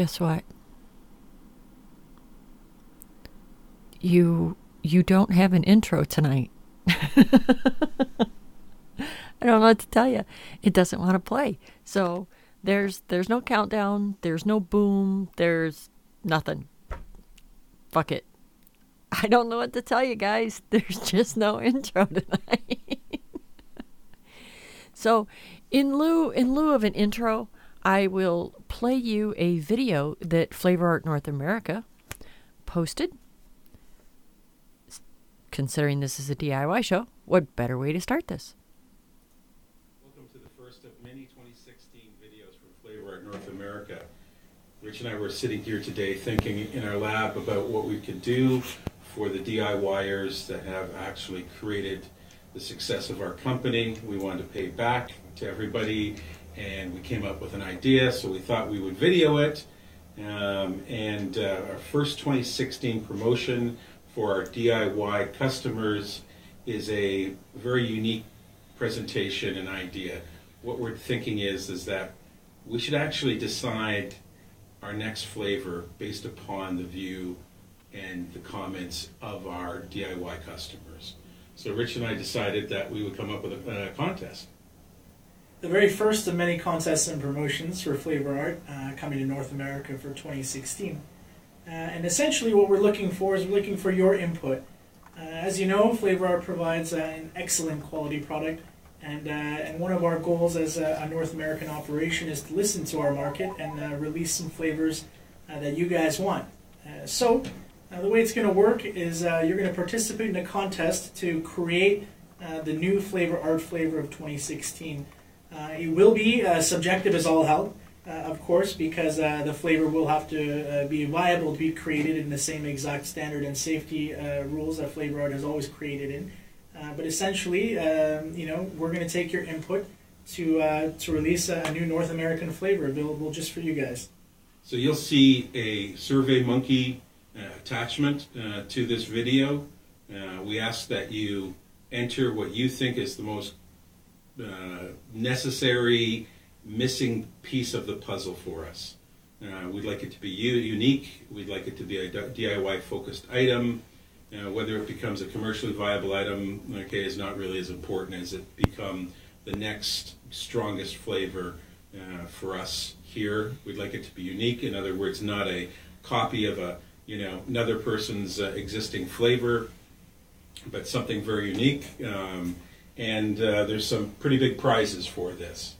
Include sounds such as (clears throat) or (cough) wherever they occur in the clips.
Guess what? You you don't have an intro tonight. (laughs) I don't know what to tell you. It doesn't want to play. So there's there's no countdown, there's no boom, there's nothing. Fuck it. I don't know what to tell you guys. (laughs) There's just no intro tonight. (laughs) so, in lieu in lieu of an intro, I will play you a video that Flavor Art North America posted. Considering this is a DIY show, what better way to start this? Welcome to the first of many 2016 videos from Flavor Art North America. Rich and I were sitting here today thinking in our lab about what we could do for the DIYers that have actually created the success of our company. We wanted to pay back to everybody, and we came up with an idea, so we thought we would video it. Um, and uh, our first 2016 promotion for our DIY customers is a very unique presentation and idea. What we're thinking is is that we should actually decide our next flavor based upon the view and the comments of our DIY customers. So Rich and I decided that we would come up with a, a contest. The very first of many contests and promotions for Flavor Art uh, coming to North America for 2016. Uh, and essentially, what we're looking for is we're looking for your input. Uh, as you know, Flavor Art provides uh, an excellent quality product, and uh, and one of our goals as a, a, North American operation is to listen to our market and uh, release some flavors that you guys want. so the way it's going to work is you're going to participate in a contest to create the new flavor art flavor of 2016. Uh, it will be uh, subjective as all hell, uh, of course, because the flavor will have to be viable to be created in the same exact standard and safety rules that flavor art has always created in. but essentially, um, you know, we're going to take your input to to release a, new North American flavor available just for you guys. So you'll see a Survey Monkey uh, attachment uh, to this video. Uh, we ask that you enter what you think is the most necessary missing piece of the puzzle for us. Uh, we'd like it to be unique. We'd like it to be a DIY focused item. Uh, whether it becomes a commercially viable item, okay, is not really as important as it become the next strongest flavor uh, for us here. We'd like it to be unique. In other words, not a copy of a you know, another person's uh, existing flavor, but something very unique. Um, and uh, there's some pretty big prizes for this.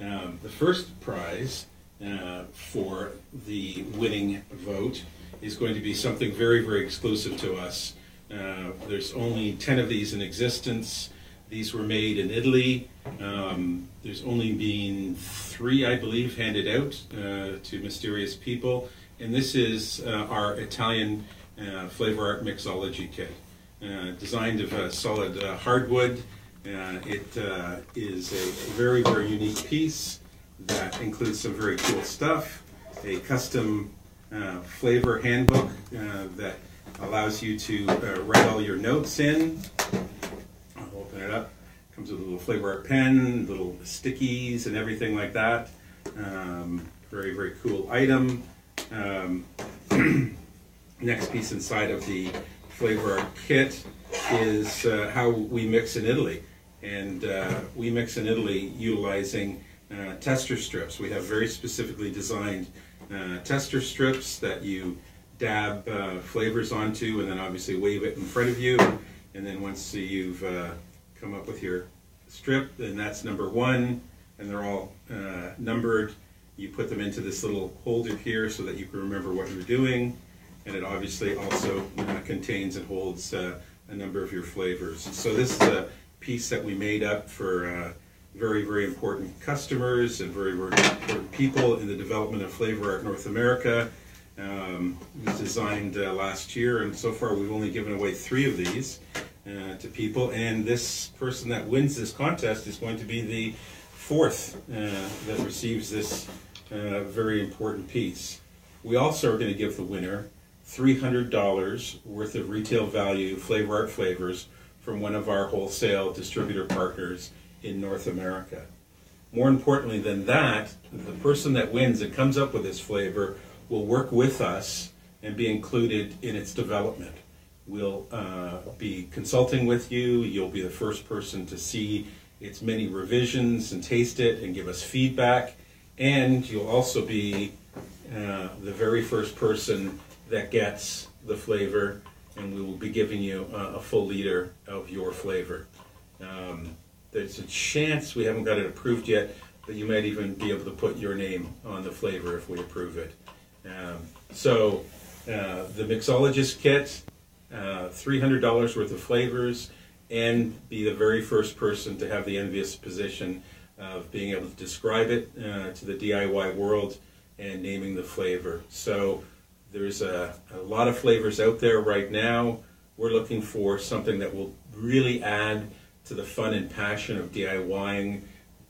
Um, the first prize uh, for the winning vote is going to be something very, very exclusive to us. Uh, there's only 10 of these in existence. These were made in Italy. Um, there's only been three, I believe, handed out uh, to mysterious people and this is uh, our Italian uh, flavor art mixology kit. Designed of solid hardwood. Uh, it is a very, very unique piece that includes some very cool stuff. A custom flavor handbook that allows you to write all your notes in. I'll open it up. Comes with a little flavor art pen, little stickies, and everything like that. Um, very, very cool item. Um, (clears throat) next piece inside of the flavor art kit is uh, how we mix in Italy. And uh, we mix in Italy utilizing uh, tester strips. We have very specifically designed uh, tester strips that you dab uh, flavors onto and then obviously wave it in front of you. And then once you've uh, come up with your strip, then that's number one, and they're all numbered you put them into this little holder here so that you can remember what you're doing. And it obviously also uh, contains and holds uh, a number of your flavors. So this is a piece that we made up for uh, very, very important customers and very, very important people in the development of Flavor Art North America. Um, it was designed uh, last year, and so far we've only given away three of these uh, to people. And this person that wins this contest is going to be the fourth uh, that receives this uh, very important piece. We also are going to give the winner $300 worth of retail value Flavor Art flavors from one of our wholesale distributor partners in North America. More importantly than that, the person that wins and comes up with this flavor will work with us and be included in its development. We'll uh, be consulting with you. You'll be the first person to see its many revisions and taste it and give us feedback. And you'll also be uh, the very first person that gets the flavor, and we will be giving you a, a full liter of your flavor. Um, there's a chance we haven't got it approved yet, but you might even be able to put your name on the flavor if we approve it. Um, so, uh, the mixologist kit, uh, $300 worth of flavors, and be the very first person to have the envious position of being able to describe it uh, to the DIY world and naming the flavor. So, there's a, a lot of flavors out there right now. We're looking for something that will really add to the fun and passion of DIYing.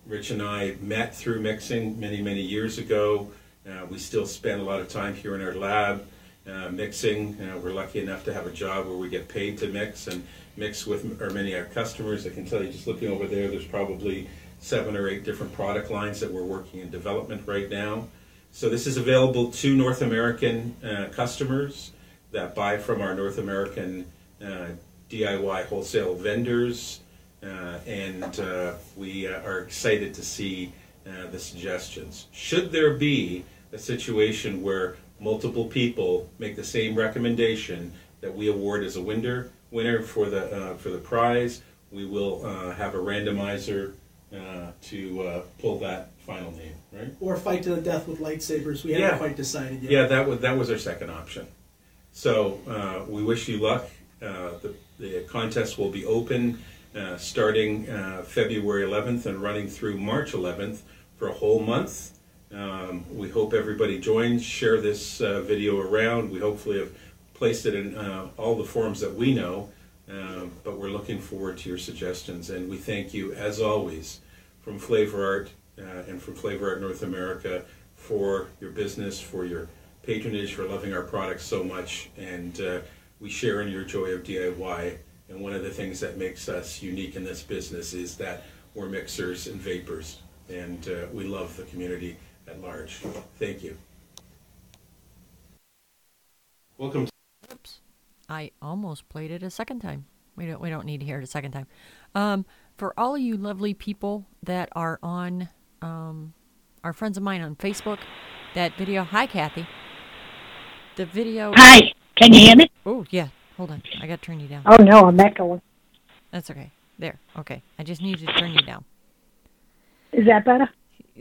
Rich and I met through mixing many, many years ago. Uh, we still spend a lot of time here in our lab uh, mixing. Uh, we're lucky enough to have a job where we get paid to mix and mix with our many of our customers. I can tell you, just looking over there, there's probably seven or eight different product lines that we're working in development right now. So this is available to North American uh, customers that buy from our North American uh, DIY wholesale vendors, uh, and uh, we uh, are excited to see uh, the suggestions. Should there be a situation where multiple people make the same recommendation that we award as a winner winner for the for the prize, we will have a randomizer to pull that final name, right? Or fight to the death with lightsabers. We haven't quite decided yet. Yeah, that was that was our second option. So uh, we wish you luck. Uh, the the contest will be open uh, starting uh, February 11th and running through March 11th for a whole month. Um, we hope everybody joins. Share this uh, video around. We hopefully have placed it in uh, all the forums that we know. Um, but we're looking forward to your suggestions, and we thank you as always from Flavor Art and from Flavor Art North America for your business, for your patronage, for loving our products so much. And uh, we share in your joy of DIY. And one of the things that makes us unique in this business is that we're mixers and vapors. And uh, we love the community at large. Thank you. Welcome. To- Oops. I almost played it a second time. We don't we don't need to hear it a second time. Um, for all you lovely people that are on um, our friends of mine on Facebook, that video. Hi, Kathy. The video. Hi, can you hear me? Oh yeah. Hold on. I got to turn you down. Oh no, I'm echoing. That's okay. There. Okay. I just need to turn you down. Is that better?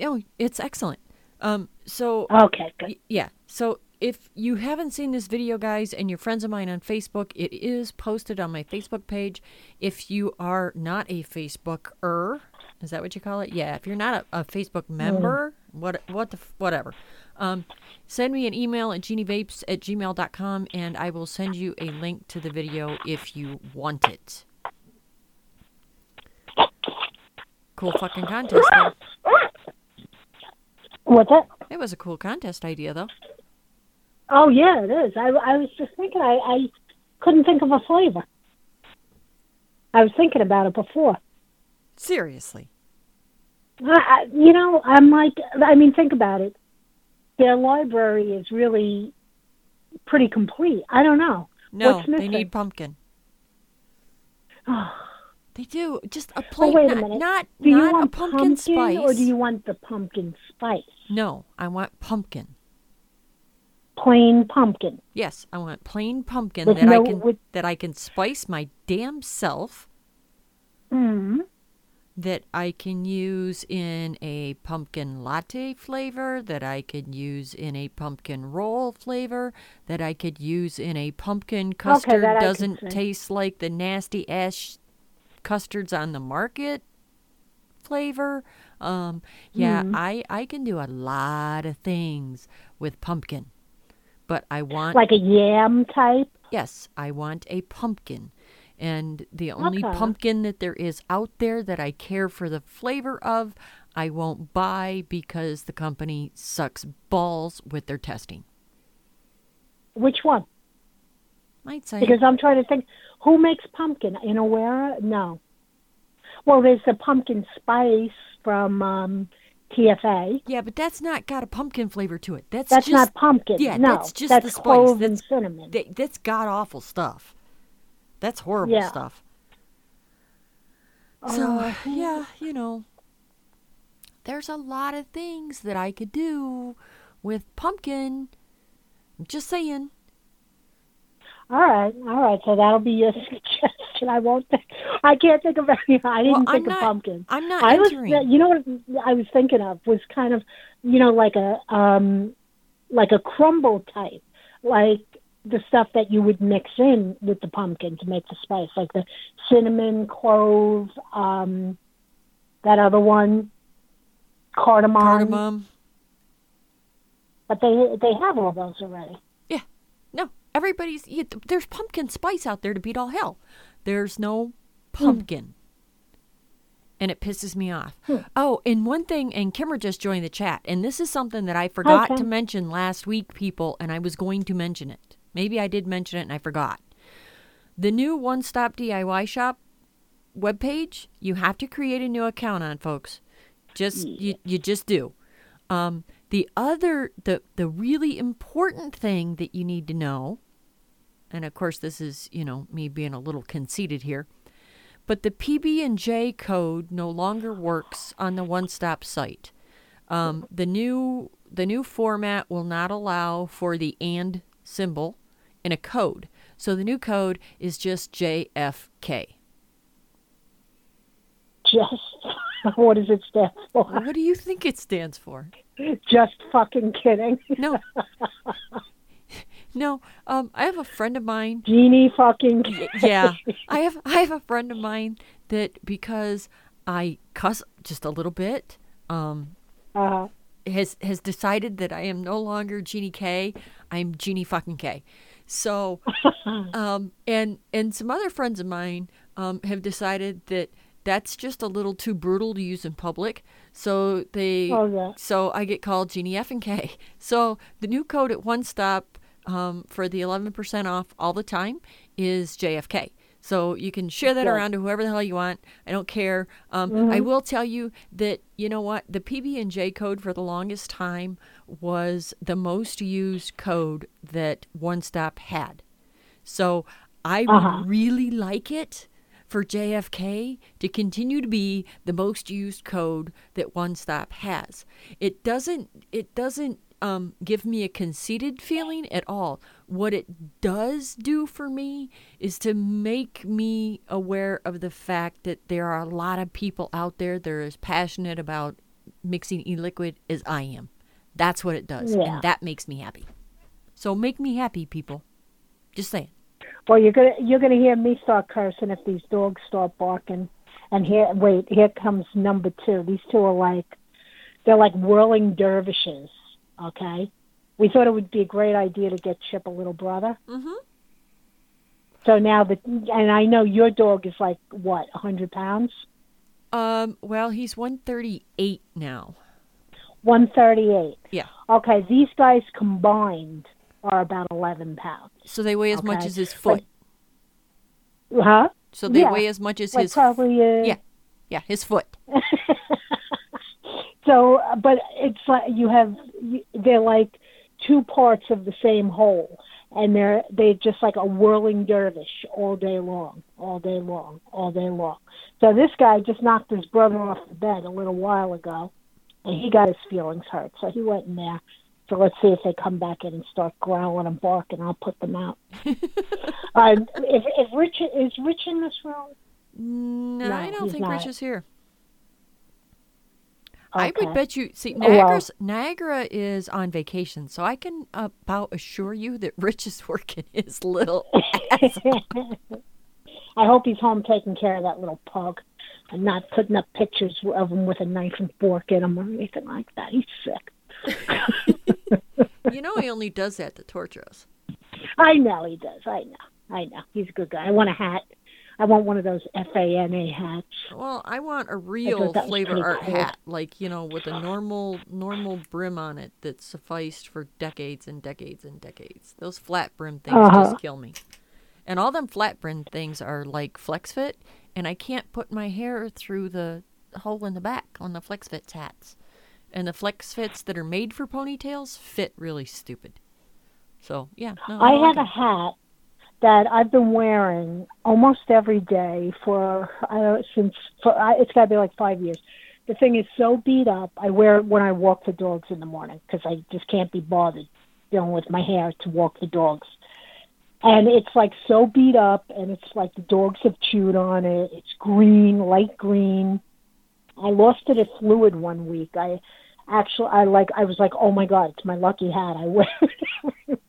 Oh, it's excellent. Um, so Okay, good. Yeah. So if you haven't seen this video, guys, and you're friends of mine on Facebook, it is posted on my Facebook page. If you are not a Facebooker, is that what you call it? Yeah. If you're not a, a Facebook member, what what the whatever, um, send me an email at genievapes at gmail.com and I will send you a link to the video if you want it. Cool fucking contest. Though. What's that? It was a cool contest idea, though. Oh yeah, it is. I, I was just thinking. I, I couldn't think of a flavor. I was thinking about it before. Seriously. I, you know, I'm like, I mean, think about it. Their library is really pretty complete. I don't know. No, they need pumpkin. Oh, (sighs) They do just a plain, wait a not, minute. not, do you not want a pumpkin, spice. or do you want the pumpkin spice? No, I want pumpkin. Plain pumpkin. Yes, I want plain pumpkin With that I can with- that I can spice my damn self. Mm. That I can use in a pumpkin latte flavor. That I could use in a pumpkin roll flavor. That I could use in a pumpkin custard. that doesn't taste like the nasty ash custards on the market flavor. Um, yeah, Mm-hmm. I I can do a lot of things with pumpkin, but I want Like a yam type. yes, I want a pumpkin. And the only Okay. pumpkin that there is out there that I care for the flavor of, I won't buy because the company sucks balls with their testing. Which one? Might say Because I'm trying to think, who makes pumpkin? In Inawera? No. Well, there's the pumpkin spice from um, TFA. Yeah, but that's not got a pumpkin flavor to it. That's That's just, not pumpkin. Yeah, no, that's just that's the spice. clove That's and cinnamon. that- that's god awful stuff. That's horrible Yeah. stuff. So Uh, yeah, you know, there's a lot of things that I could do with pumpkin. I'm just saying. All right, all right. So that'll be your (laughs) suggestion. I won't. Think, I can't think of any. I didn't Well, think I'm of pumpkin. I'm not I was, entering. you know what I was thinking of was kind of, you know, like a, um, like a crumble type, like the stuff that you would mix in with the pumpkin to make the spice, like the cinnamon, clove, um, that other one, cardamom. Cardamom. But they they have all those already. Yeah. No, everybody's. You, there's pumpkin spice out there to beat all hell. There's no pumpkin. And it pisses me off. Oh, and one thing, and Kimmer just joined the chat, and this is something that I forgot Okay. to mention last week, people, and I was going to mention it. Maybe I did mention it and I forgot. The new One Stop DIY Shop webpage, you have to create a new account on, folks. Just you, you just do. Um, the other, the the really important thing that you need to know, and of course this is you know me being a little conceited here, but the PB and J code no longer works on the One Stop site. Um, the new the new format will not allow for the and symbol in a code. So the new code is just JFK. Just (laughs) what does it stand for? What do you think it stands for? Just fucking kidding. No. (laughs) no. Um, I have a friend of mine. Genie fucking. Yeah, (laughs) I have. I have a friend of mine that because I cuss just a little bit, um, Uh, has has decided that I am no longer Jeannie K. I'm Jeannie fucking K. So, (laughs) um, and and some other friends of mine um, have decided that that's just a little too brutal to use in public. So they, Oh, yeah. so I get called Jeannie F and K. (laughs) So the new code at One Stop um, for the 11% off all the time is JFK. So you can share that around to whoever the hell you want. I don't care. Um, I will tell you that you know what the PB and J code for the longest time was the most used code that One Stop had. So I Uh-huh. would really like it for JFK to continue to be the most used code that One Stop has. It doesn't it doesn't um, give me a conceited feeling at all. What it does do for me is to make me aware of the fact that there are a lot of people out there that are as passionate about mixing e-liquid as I am. That's what it does, Yeah. and that makes me happy. So make me happy, people. Just saying. well, you're gonna you're gonna hear me start cursing if these dogs start barking. And here, wait, here comes number two. These two are like, they're like whirling dervishes. Okay, we thought it would be a great idea to get Chip a little brother. Mm-hmm. So now that, and I know your dog is like what, a hundred pounds, Um, well, he's 138 now. one thirty-eight. Yeah. Okay, these guys combined are about eleven pounds. So they weigh as much as his foot. Huh? So they yeah. weigh as much as Like his probably. Uh, Yeah. yeah, his foot. (laughs) So, but it's like you have they're like two parts of the same whole, and they're they're just like a whirling dervish all day long, all day long, all day long. So this guy just knocked his brother off the bed a little while ago, and he got his feelings hurt. So he went in there. So let's see if they come back in and start growling and barking. I'll put them out. uh, if if Rich is Rich in this room, No, No, I don't think Rich is here. I Okay. would bet you. See, oh, well. Niagara's, Niagara is on vacation, so I can about assure you that Rich is (laughs) working his little. ass. (laughs) I hope he's home taking care of that little pug and not putting up pictures of him with a knife and fork in him or anything like that. He's sick. you know, he only does that to torture us. (laughs) I know he does. I know. I know. He's a good guy. I want a hat. I want one of those FANA hats. Well, I want a real flavor art cool. hat, like you know, with a normal normal brim on it that sufficed for decades and decades and decades. Those flat brim things Uh-huh. just kill me. And all them flat brim things are like flex fit, and I can't put my hair through the hole in the back on the flex fit hats. and the flex fits that are made for ponytails fit really stupid. So yeah, no, I like have a it. hat that I've been wearing almost every day for I don't since for I, it's got to be like five years. The thing is so beat up. I wear it when I walk the dogs in the morning because I just can't be bothered dealing with my hair to walk the dogs. And it's like so beat up, and it's like the dogs have chewed on it. It's green, light green. I lost it at Fluid one week. I actually, I like, I was like, oh my god, it's my lucky hat. I (laughs) wear it.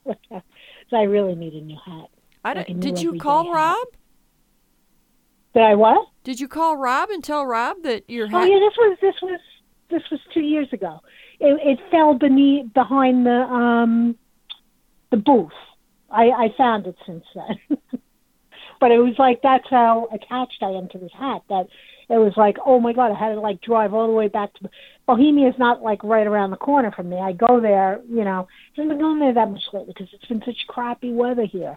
So I really need a new hat. I don't, a did you call hat. Rob? Did I what? Did you call Rob and tell Rob that your Oh yeah, this was this was this was two years ago. It, it fell beneath behind the um the booth. I I found it since then. (laughs) but it was like that's how attached I am to this hat that it was like oh my god I had to like drive all the way back to Bohemia is not like right around the corner from me. I go there, you know. I haven't been going there that much lately because it's been such crappy weather here.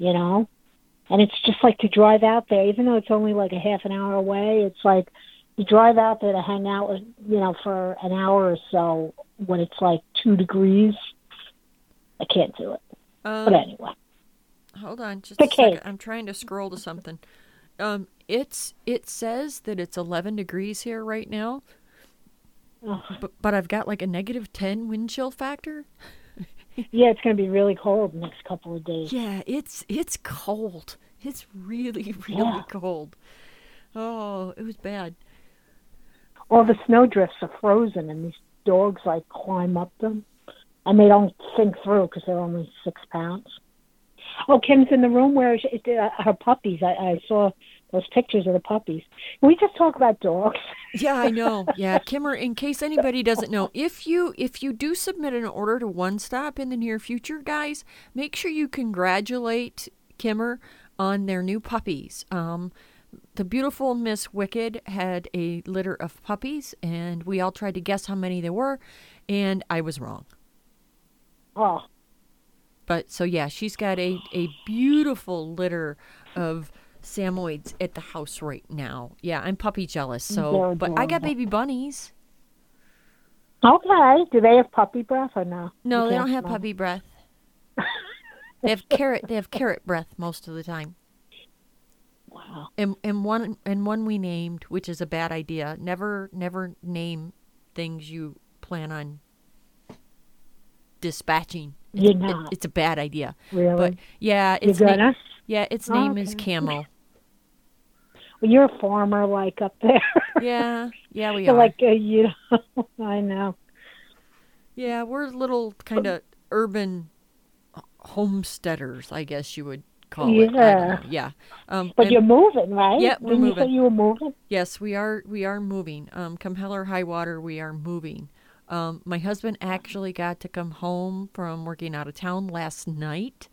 You know, and it's just like to drive out there, even though it's only like a half an hour away. It's like you drive out there to hang out with, you know, for an hour or so when it's like two degrees. I can't do it. Um, But anyway, Hold on, just a second. I'm trying to scroll to something. Um, it's it says that it's 11 degrees here right now, but but I've got like a negative 10 wind chill factor. Yeah, it's going to be really cold the next couple of days. Yeah, it's it's cold. It's really (laughs) really Yeah. cold. Oh, it was bad. All the snowdrifts are frozen, and these dogs like climb up them, and they don't sink through because they're only six pounds. Oh, Kim's in the room where she, uh, her puppies. I, I saw those pictures of the puppies. We just talk about dogs? (laughs) Yeah, I know. Yeah, (laughs) Kimmer. In case anybody doesn't know, if you if you do submit an order to One Stop in the near future, guys, make sure you congratulate Kimmer on their new puppies. Um, the beautiful Miss Wicked had a litter of puppies, and we all tried to guess how many there were, and I was wrong. Oh, But so yeah, she's got a a beautiful litter of Samoyeds at the house right now. Yeah, I'm puppy jealous. So, but I got baby bunnies. okay. Do they have puppy breath or no? No, You they don't have smell. puppy breath. (laughs) they have carrot. They have carrot breath most of the time. Wow. And and one and one we named, which is a bad idea. Never never name things you plan on dispatching. It's, You're it- not. it's a bad idea. Really? But yeah, You're its na- gonna? Yeah, its name is Okay. Camel. (laughs) Well, you're a farmer, like up there. (laughs) Yeah, yeah, we So, are. like uh, you know, (laughs) I know. Yeah, we're little kind of urban homesteaders, I guess you would call it. Yeah. Yeah. Um, But and- you're moving, right? Yeah, we're Didn't you moving. say you were moving? Yes, we are. We are moving. Um, come hell or high water, we are moving. Um, my husband actually got to come home from working out of town last night,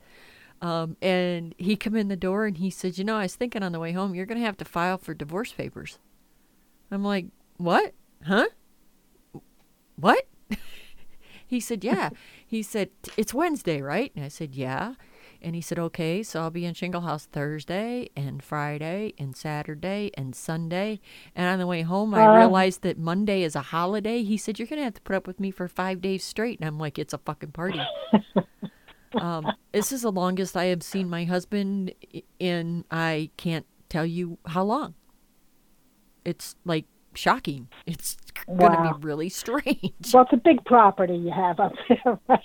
um, and he come in the door and he said, "You know, I was thinking on the way home, you're going to have to file for divorce papers." I'm like, "What? Huh? What?" (laughs) he said, "Yeah." he said, "It's Wednesday, right?" And I said, "Yeah." And he said, okay, so I'll be in Shinglehouse Thursday and Friday and Saturday and Sunday. And on the way home, I realized that Monday is a holiday. He said, you're going to have to put up with me for five days straight. And I'm like, it's a fucking party. (laughs) um, this is the longest I have seen my husband in, I can't tell you how long. It's like shocking. It's going to be really strange. Well, it's a big property you have up there, (laughs) right?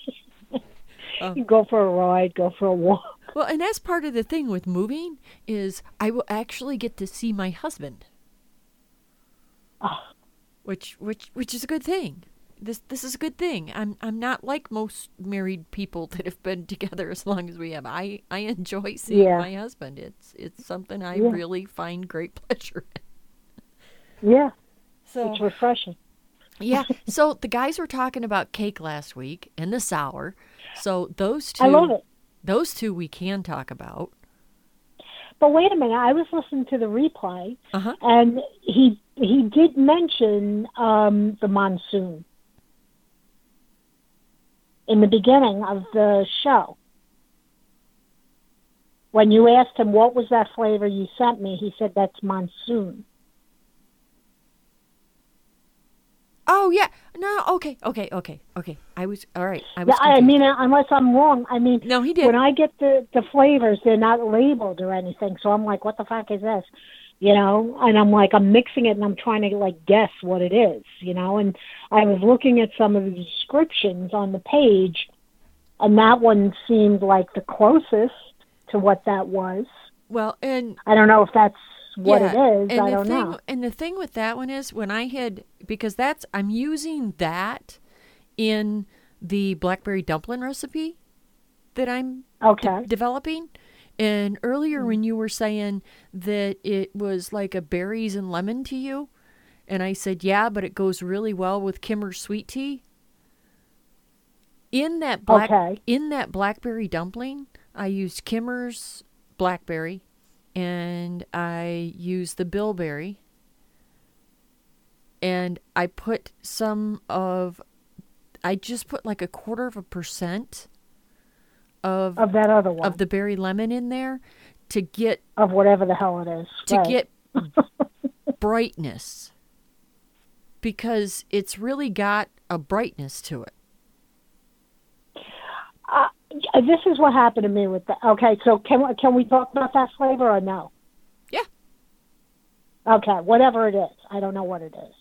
Oh. you go for a ride, go for a walk. Well, and that's part of the thing with moving is I will actually get to see my husband, Oh, which which which is a good thing. This this is a good thing. I'm I'm not like most married people (laughs) that have been together as long as we have. I I enjoy seeing Yeah. my husband. It's it's something I Yeah. really find great (laughs) pleasure in. yeah, So it's refreshing. yeah, (laughs) so the guys were talking about cake last week and the sour. So those two I love it. those two we can talk about. But wait a minute, I was listening to the replay, Uh-huh. and he he did mention um, the monsoon in the beginning of the show. When you asked him what was that flavor you sent me, he said that's monsoon. Oh yeah. No, okay, okay, okay, okay. I was all right. I Yeah. I mean, unless I'm wrong, I mean, No, he did. when I get the the flavors, they're not labeled or anything. So I'm like, what the fuck is this? You know, and I'm like, I'm mixing it and I'm trying to like guess what it is. You know, and I was looking at some of the descriptions on the page, and that one seemed like the closest to what that was. well, and I don't know if that's what yeah, it is. And I the don't thing, know. And the thing with that one is when I had because that's I'm using that in the blackberry dumpling recipe that I'm de- Okay. developing. And earlier Mm-hmm. when you were saying that it was like a berries and lemon to you, and I said, yeah, but it goes really well with Kimmer's sweet tea. In that black Okay. in that blackberry dumpling, I used Kimmer's blackberry and I used the bilberry and I put some of I just put like a quarter of a percent of Of that other one. of the berry lemon in there to get of whatever the hell it is. to Right. get (laughs) brightness because it's really got a brightness to it. Uh, this is what happened to me with the. Okay, so can we- can we talk about that flavor or no? Yeah. Okay, whatever it is, I don't know what it is.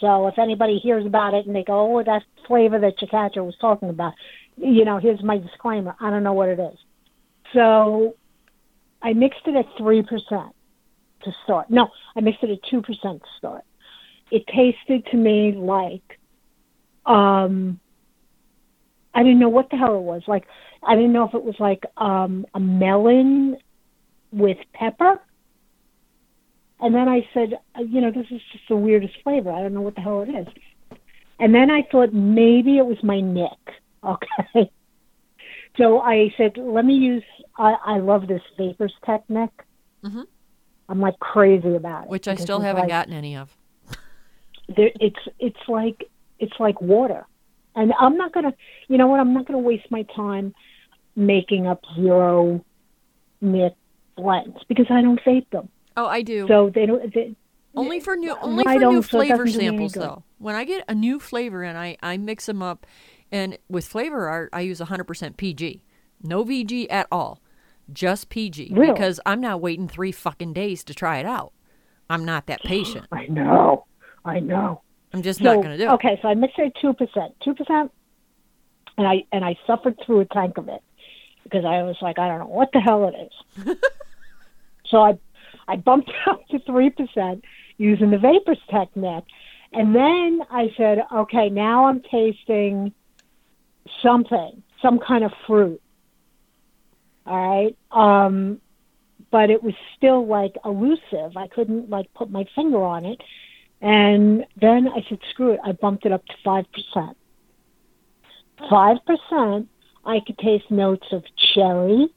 So if anybody hears about it and they go, "Oh, that flavor that Chikacha was talking about," you know, here's my disclaimer: I don't know what it is. So I mixed it at three percent to start. No, I mixed it at two percent to start. It tasted to me like, um, I didn't know what the hell it was. Like, I didn't know if it was like um, a melon with pepper. And then I said, uh, you know, this is just the weirdest flavor. I don't know what the hell it is. And then I thought maybe it was my neck. Okay. (laughs) So I said, let me use. I, I love this Vapors Technic. Mhm. I'm like crazy about it. Which I still haven't like- gotten any of. there, it's it's like it's like water and i'm not going to you know what i'm not going to waste my time making up zero nic blends because i don't vape them Oh, I do. so they don't they, only for new only I for new flavor doesn't do me any samples though. When I get a new flavor and I I mix them up and with flavor art I use 100% PG. No VG at all. Just PG Really? because I'm not waiting 3 fucking days to try it out. I'm not that patient. (gasps) i know i know I'm just so, not going to do it. okay so i mixed it at 2% 2% and i and i suffered through a tank of it because i was like i don't know what the hell it is (laughs) so i i bumped (laughs) up to 3% using the vapors technique and then i said okay now i'm tasting something some kind of fruit all right um but it was still like elusive i couldn't like put my finger on it and then I said, screw it. I bumped it up to 5%. 5%, I could taste notes of cherry.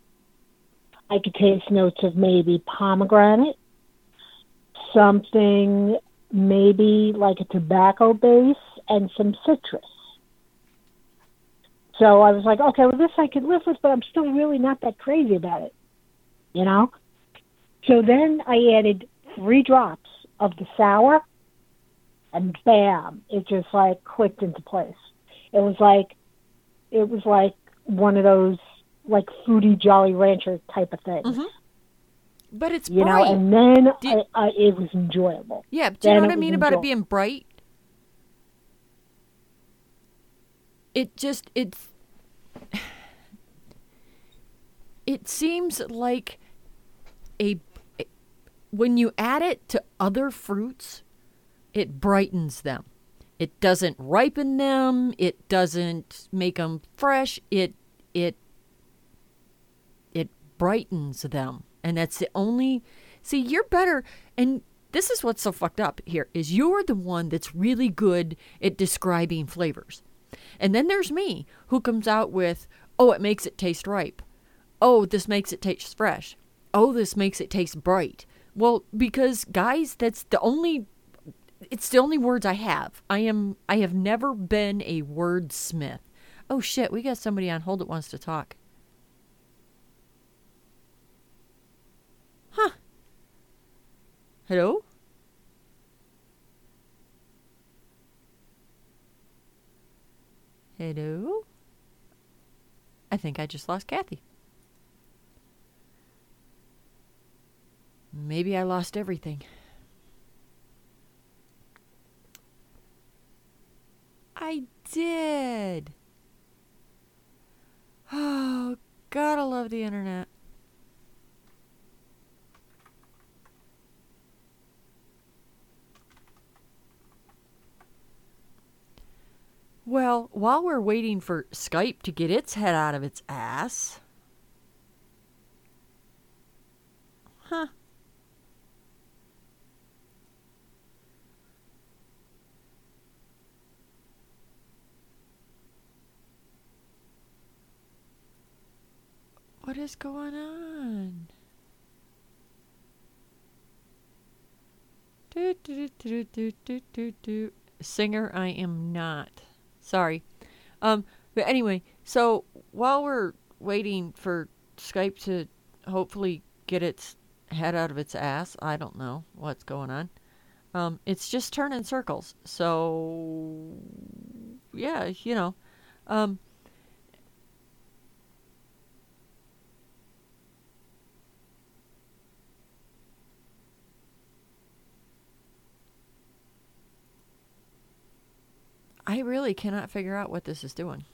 I could taste notes of maybe pomegranate. Something maybe like a tobacco base and some citrus. So I was like, okay, well, this I could live with, but I'm still really not that crazy about it. You know? So then I added three drops of the sour and bam, it just like clicked into place. It was like, it was like one of those like fruity Jolly Rancher type of things, Mhm. But it's you bright. know. And then Did- I, I, it was enjoyable. yeah, do you then know what I mean about it being bright? It just it's it seems like a when you add it to other fruits, it brightens them. It doesn't ripen them. It doesn't make them fresh. It it it brightens them, and that's the only. See, you're better, and this is what's so fucked up here is you're the one that's really good at describing flavors, and then there's me who comes out with, oh, it makes it taste ripe. Oh, this makes it taste fresh. Oh, this makes it taste bright. Well, because guys, that's the only it's the only words I have. I am I have never been a wordsmith. Oh shit, we got somebody on hold that wants to talk. Huh. Hello? Hello? I think I just lost Kathy. Maybe I lost everything. I did. (sighs) Oh, gotta love the internet. Well, while we're waiting for Skype to get its head out of its ass. Huh. What is going on? Do, do, do, do, do, do, do. Singer, I am not. Sorry. Um, but anyway, so while we're waiting for Skype to hopefully get its head out of its ass, I don't know what's going on. Um, it's just turning circles. So yeah, you know. Um, I really cannot figure out what this is doing.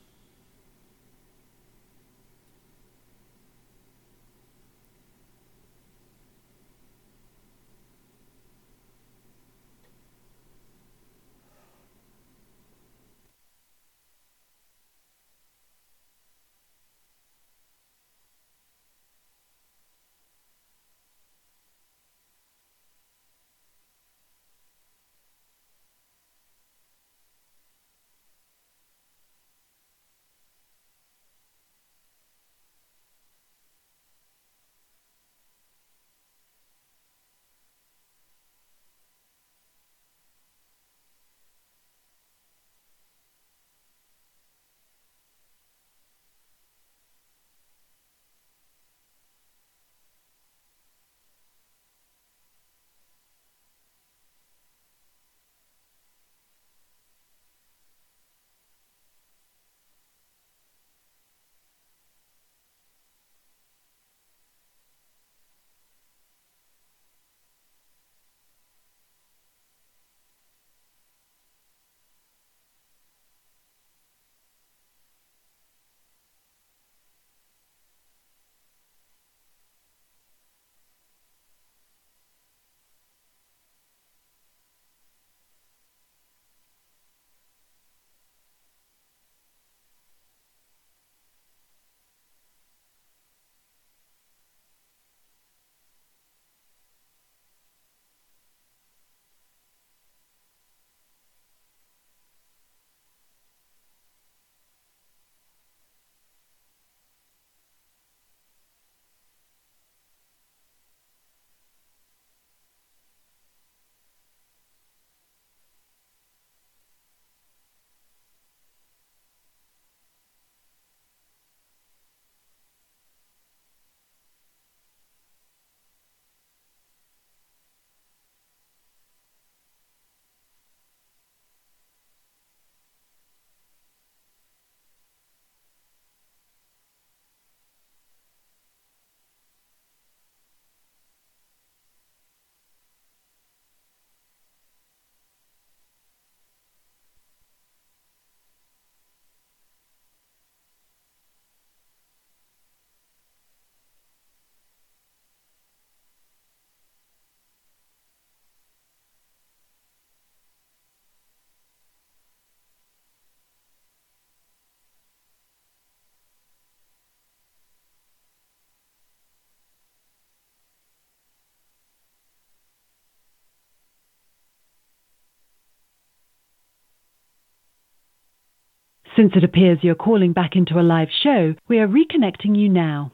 Since it appears you're calling back into a live show, we are reconnecting you now.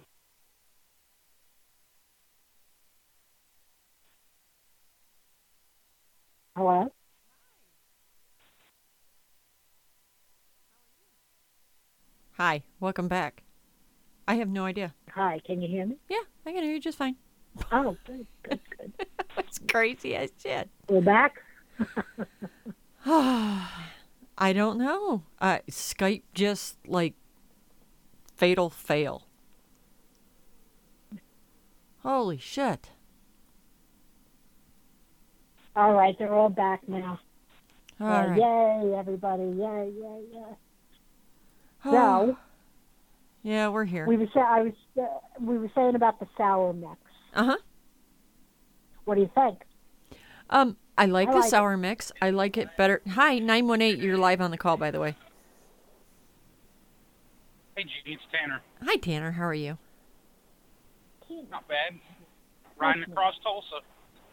Hello? Hi, welcome back. I have no idea. Hi, can you hear me? Yeah, I can hear you just fine. Oh, good, good, good. (laughs) It's crazy as shit. We're back? (sighs) (laughs) I don't know. Uh, Skype just like fatal fail. Holy shit. All right, they're all back now. All Uh, right. Yay, everybody! Yay, yay, yay! Oh, (sighs) So yeah, we're here. we were say- I was uh, we were saying about the sour mix. Uh huh. What do you think? Um, I like I the like it. sour mix. I like it better. Hi, nine one eight. You're live on the call, by the way. Hey, Judy, it's Tanner. Hi, Tanner. How are you? Not bad. Riding across Tulsa,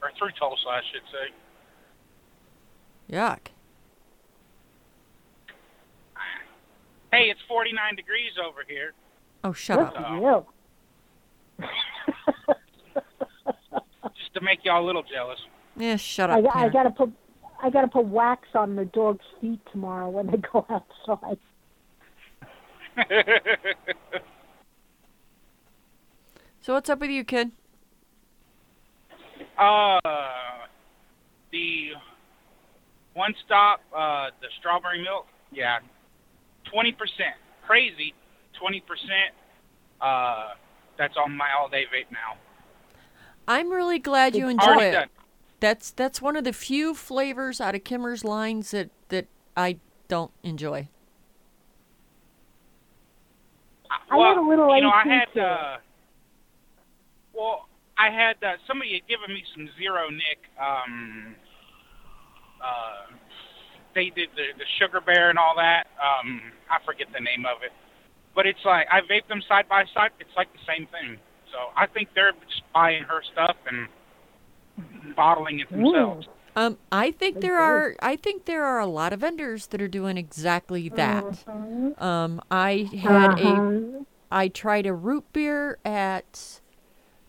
or through Tulsa, I should say. Yuck. Hey, it's 49 degrees over here. Oh, shut Good up. For you. Just to make y'all a little jealous. Yeah, shut I, up, I Tanner. gotta put I gotta put wax on the dog's feet tomorrow when they go outside. So what's up with you, kid? uh, the one stop, uh, the strawberry milk, yeah, 20%. Crazy, 20%. Uh, that's on my all day vape now. I'm really glad you enjoy it. done. That's that's one of the few flavors out of Kimmer's lines that that I don't enjoy. I well, had a little you know, I had, uh, well, I had, uh, somebody had given me some Zero Nic, um, uh, they did the, the Sugar Bear and all that. Um, I forget the name of it. But it's like, I vape them side by side. It's like the same thing. So I think they're just buying her stuff and bottling it themselves. Um, I think there are I think there are a lot of vendors that are doing exactly that. Mhm. Um, I had a Uh-huh. I tried a root beer at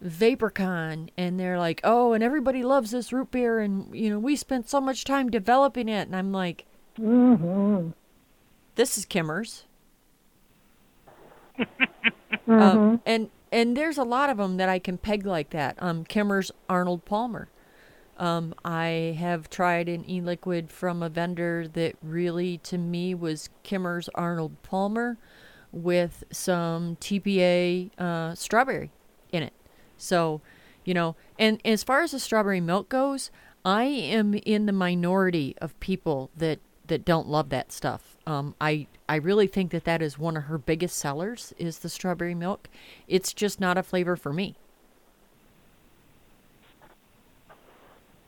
VaporCon, and they're like, "Oh, and everybody loves this root beer, and you know we spent so much time developing it." And I'm like, Mhm. "This is Kimmer's." Mhm. Um, and and there's a lot of them that I can peg like that. Um, Kimmer's Arnold Palmer. Um, I have tried an e-liquid from a vendor that really, to me, was Kimmer's Arnold Palmer with some TPA uh, strawberry in it. So, you know, and as far as the strawberry milk goes, I am in the minority of people that that don't love that stuff. Um, I I really think that that is one of her biggest sellers is the strawberry milk. It's just not a flavor for me.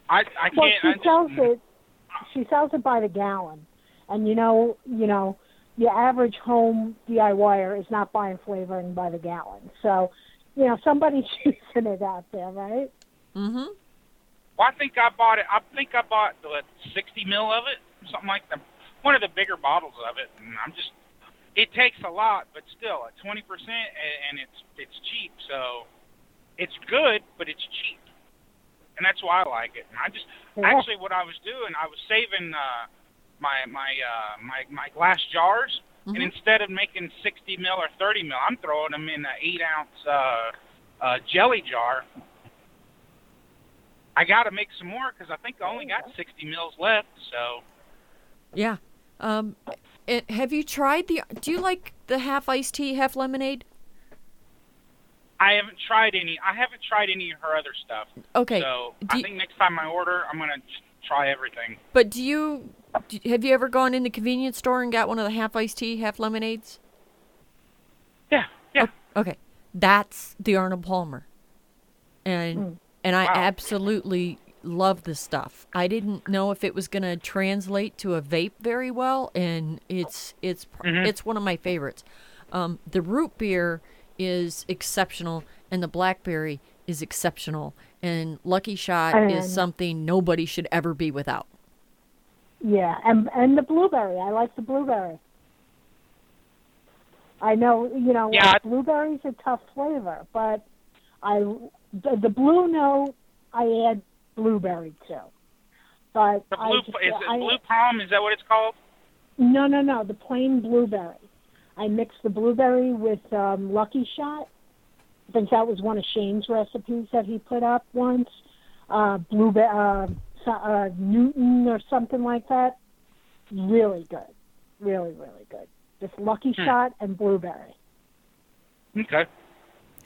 I, I Well, can't. she I just, sells it. She sells it by the gallon, and you know, you know, your average home DIYer is not buying flavoring by the gallon. So, you know, somebody's (laughs) using it out there, right? Mm-hmm. Well, I think I bought it. I think I bought the 60 mil of it, something like that. One of the bigger bottles of it, and I'm just. It takes a lot, but still, at 20 percent, and it's it's cheap, so it's good, but it's cheap, and that's why I like it. And I just Yeah. actually what I was doing, I was saving uh, my my uh, my my glass jars, and Mhm. instead of making 60 mil or 30 mil, I'm throwing them in an eight ounce uh, uh, jelly jar I got to make some more because I think I only got 60 mils left. So Yeah. Um, it, have you tried the? Do you like the half iced tea, half lemonade? I haven't tried any. I haven't tried any of her other stuff. Okay. So do I you- think next time I order, I'm gonna try everything. But do you? Do, have you ever gone in the convenience store and got one of the half iced tea, half lemonades? Yeah, yeah. Okay, that's the Arnold Palmer, and and I Wow. absolutely love this stuff. I didn't know if it was going to translate to a vape very well, and it's it's pr Mhm. it's one of my favorites. Um, the root beer is exceptional, and the blackberry is exceptional, and Lucky Shot is something nobody should ever be without. Yeah, and and the blueberry. I like the blueberry. I know, you know, Yeah, I- blueberry's a tough flavor, but I the, the blue note I add blueberry to. But The I blue just, is it I, blue palm? Is that what it's called? No, no, no. The plain blueberry. I mixed the blueberry with um, Lucky Shot. I think that was one of Shane's recipes that he put up once. Uh, blueberry, uh, so- uh, Newton or something like that. really good, really really good. Just Lucky Hmm. Shot and Blueberry. Okay.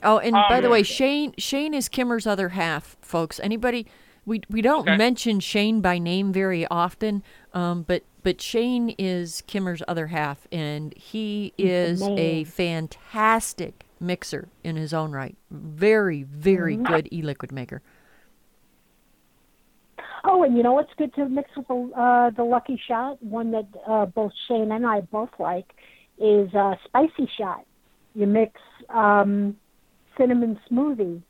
Oh, and by the Um, way, Shane Shane is Kimmer's other half, folks. Anybody we we don't Okay. mention Shane by name very often, um, but but Shane is Kimmer's other half, and he is a fantastic mixer in his own right. Very very Mm-hmm. good e-liquid maker. Oh, and you know what's good to mix with the uh, the Lucky Shot? One that uh, both Shane and I both like is uh, Spicy Shot. You mix um, cinnamon smoothie,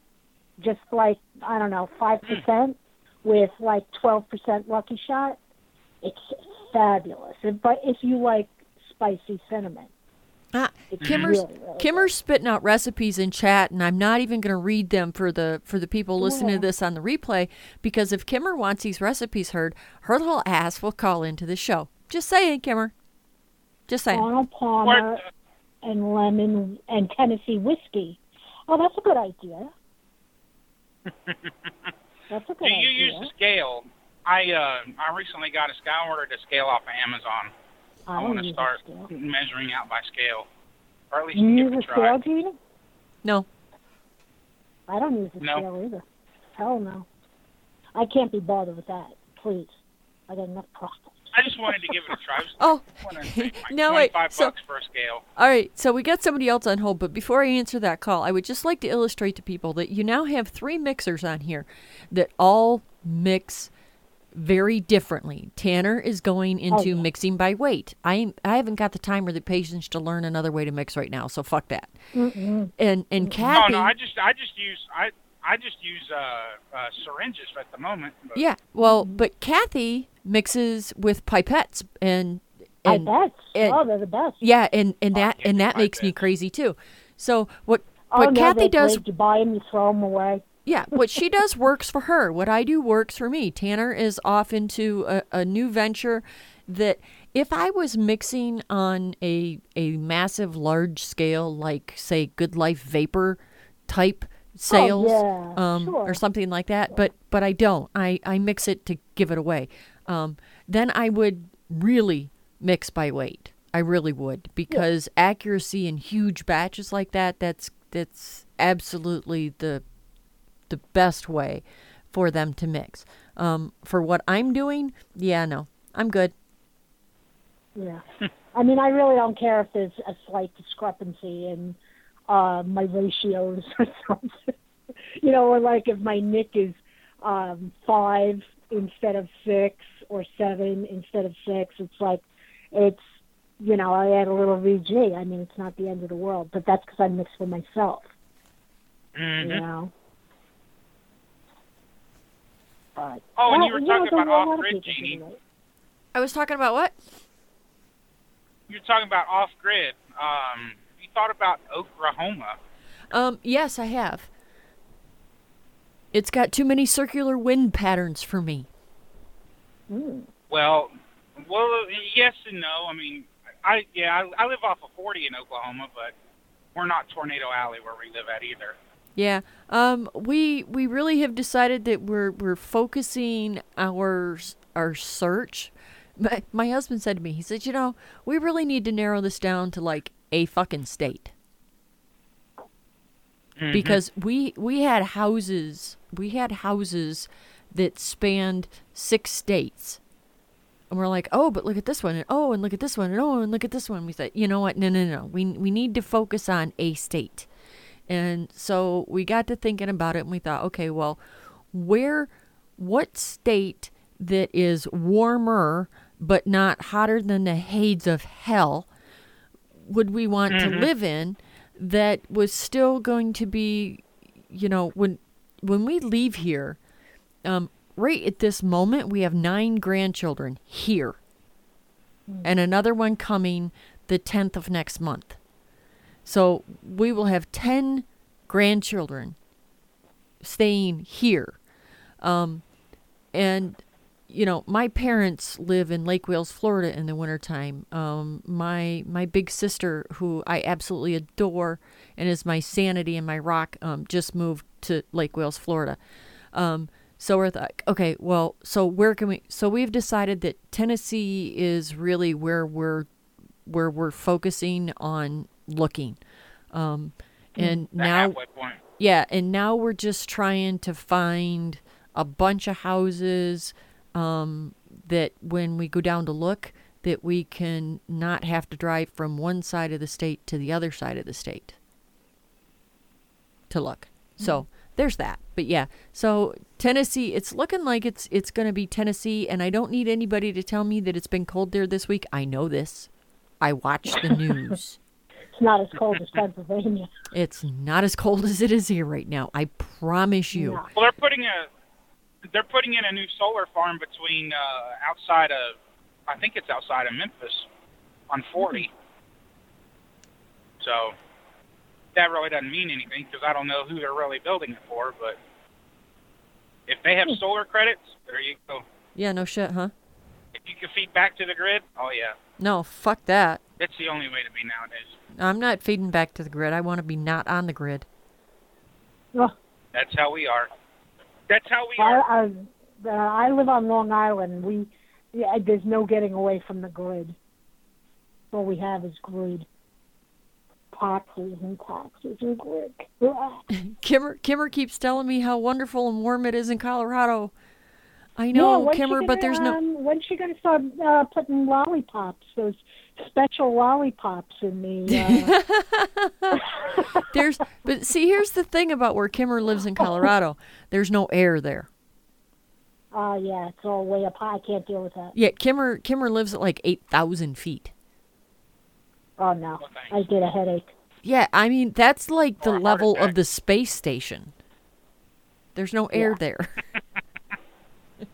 just like I don't know five percent with like twelve percent Lucky Shot. It's fabulous. If- But if you like spicy cinnamon, Ah, it's Kimmer's really, really Kimmer's spitting out recipes in chat, and I'm not even going to read them for the for the people listening Yeah. to this on the replay because if Kimmer wants these recipes heard, her little ass will call into the show. Just saying, Kimmer. Just good. saying. Arnold Palmer and lemon and Tennessee whiskey. Oh, that's a good idea. (laughs) That's a good Do you idea. use a scale? I uh I recently got a scale. I ordered a scale off of Amazon. I, don't want to start measuring out by scale, or at least You give use it a a try. scale, Gina? No. I don't use a No. scale either. Hell no. I can't be bothered with that. Please. I got enough problems. I just wanted to give it a try. (laughs) Oh, wanted to (laughs) no, wait, 25 so- bucks for a scale. All right, so we got somebody else on hold, but before I answer that call, I would just like to illustrate to people that you now have three mixers on here that all mix very differently. Tanner is going into yeah. mixing by weight. I I haven't got the time or the patience to learn another way to mix right now, so fuck that. And and Kathy, No, no, I just I just use I I just use uh, uh syringes at the moment. But yeah, well, but Kathy mixes with pipettes and and bet. and- oh, they're the best. yeah, and and Oh, that and that makes me crazy too. So what Oh, what no, Kathy does. You buy them, you throw them away. Yeah, what she does works for her. What I do works for me. Tanner is off into a, a new venture that if I was mixing on a a massive large scale like say Good Life Vapor type sales Oh, yeah, um, or something like that, but but I don't. I, I mix it to give it away. Um, then I would really mix by weight. I really would because accuracy in huge batches like that that's that's absolutely the the best way for them to mix. Um, for what I'm doing, yeah, no, I'm good. Yeah. (laughs) I mean, I really don't care if there's a slight discrepancy in uh, my ratios (laughs) or something. you know, or like if my nick is um, five instead of six or seven instead of six, it's like, it's, you know, I add a little VG. I mean, it's not the end of the world, but that's because I mix for myself, Mhm. you know. But, Oh, and well, you were know, talking there's about a lot of off-grid, people Jeannie. I was talking about what? You're talking about off grid. Um, you thought about Oklahoma. Um, yes, I have. It's got too many circular wind patterns for me. Mm. Well, well, yes and no. I mean, I yeah, I, I live off of 40 in Oklahoma, but we're not Tornado Alley where we live at either. Yeah. Um we we really have decided that we're we're focusing our our search. My, my husband said to me, he said, "You know, we really need to narrow this down to like a fucking state." Mm-hmm. Because we we had houses, we had houses that spanned six states. And we're like, "Oh, but look at this one. And oh, and look at this one. And oh, and look at this one." We said, "You know what? No, no, no. We we need to focus on a state." And so we got to thinking about it and we thought, okay, well, where, what state that is warmer but not hotter than the hades of hell would we want to mm-hmm. live in that was still going to be, you know, when when we leave here, um, right at this moment, we have nine grandchildren here, and another one coming the 10th of next month. So we will have 10 grandchildren staying here. Um, and, you know, my parents live in Lake Wales, Florida in the wintertime. Um, my, my big sister, who I absolutely adore and is my sanity and my rock, um, just moved to Lake Wales, Florida. Um, So we're like, okay, well, so where can we? So we've decided that Tennessee is really where we're where we're focusing on looking, um, and The now point. yeah, and now we're just trying to find a bunch of houses um, that when we go down to look, that we can not have to drive from one side of the state to the other side of the state to look. So there's that. But yeah, so Tennessee, it's looking like it's it's going to be Tennessee, and I don't need anybody to tell me that it's been cold there this week. I know this. I watch the news. (laughs) It's not as cold as Pennsylvania. It's not as cold as it is here right now. I promise you. No. Well, they're putting a they're putting in a new solar farm between uh, outside of I think it's outside of Memphis on 40. So that really doesn't mean anything because I don't know who they're really building it for. But if they have solar credits, there you go. Yeah, no shit, huh? If you can feed back to the grid, oh yeah, No, fuck that. it's the only way to be nowadays. I'm not feeding back to the grid. I want to be not on the grid. Ugh. That's how we are. That's how we I, are. I, uh, I live on Long Island. We, yeah, there's no getting away from the grid. All we have is grid. Taxes and taxes and. Ugh. Kimmer Kimmer keeps telling me how wonderful and warm it is in Colorado. I know, she Kimmer, but gonna, there's no Um, when's she going to start uh, putting lollipops, those special lollipops in the? Uh, (laughs) there's but see here's the thing about where Kimmer lives in Colorado. There's no air there. uh, yeah, it's all way up high. I can't deal with that. Yeah, Kimmer Kimmer lives at like 8,000 feet. Oh no, Well. I get a headache. Yeah, I mean that's like the Or a level attack. of the space station. There's no air Yeah. there. (laughs) (laughs)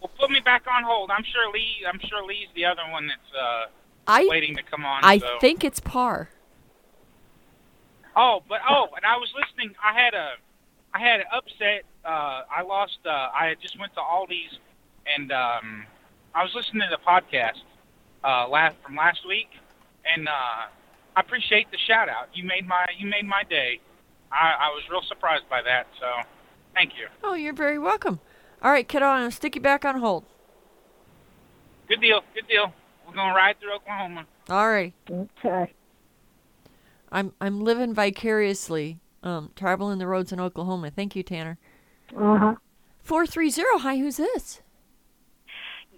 Well, put me back on hold. I'm sure Lee. I'm sure Lee's the other one that's uh, I waiting to come on. I so. think it's par. Oh, but oh, and I was listening. I had a, I had an upset. Uh, I lost. Uh, I just went to Aldi's, and um, I was listening to the podcast uh, last from last week, and uh, I appreciate the shout out. You made my you made my day. I, I was real surprised by that. So, thank you. Oh, you're very welcome. All right, kiddo, I'm gonna stick you back on hold. Good deal. Good deal. We're gonna ride through Oklahoma. All right. Okay. I'm I'm living vicariously, um, traveling the roads in Oklahoma. Thank you, Tanner. Uh huh. Four three zero. Hi, who's this?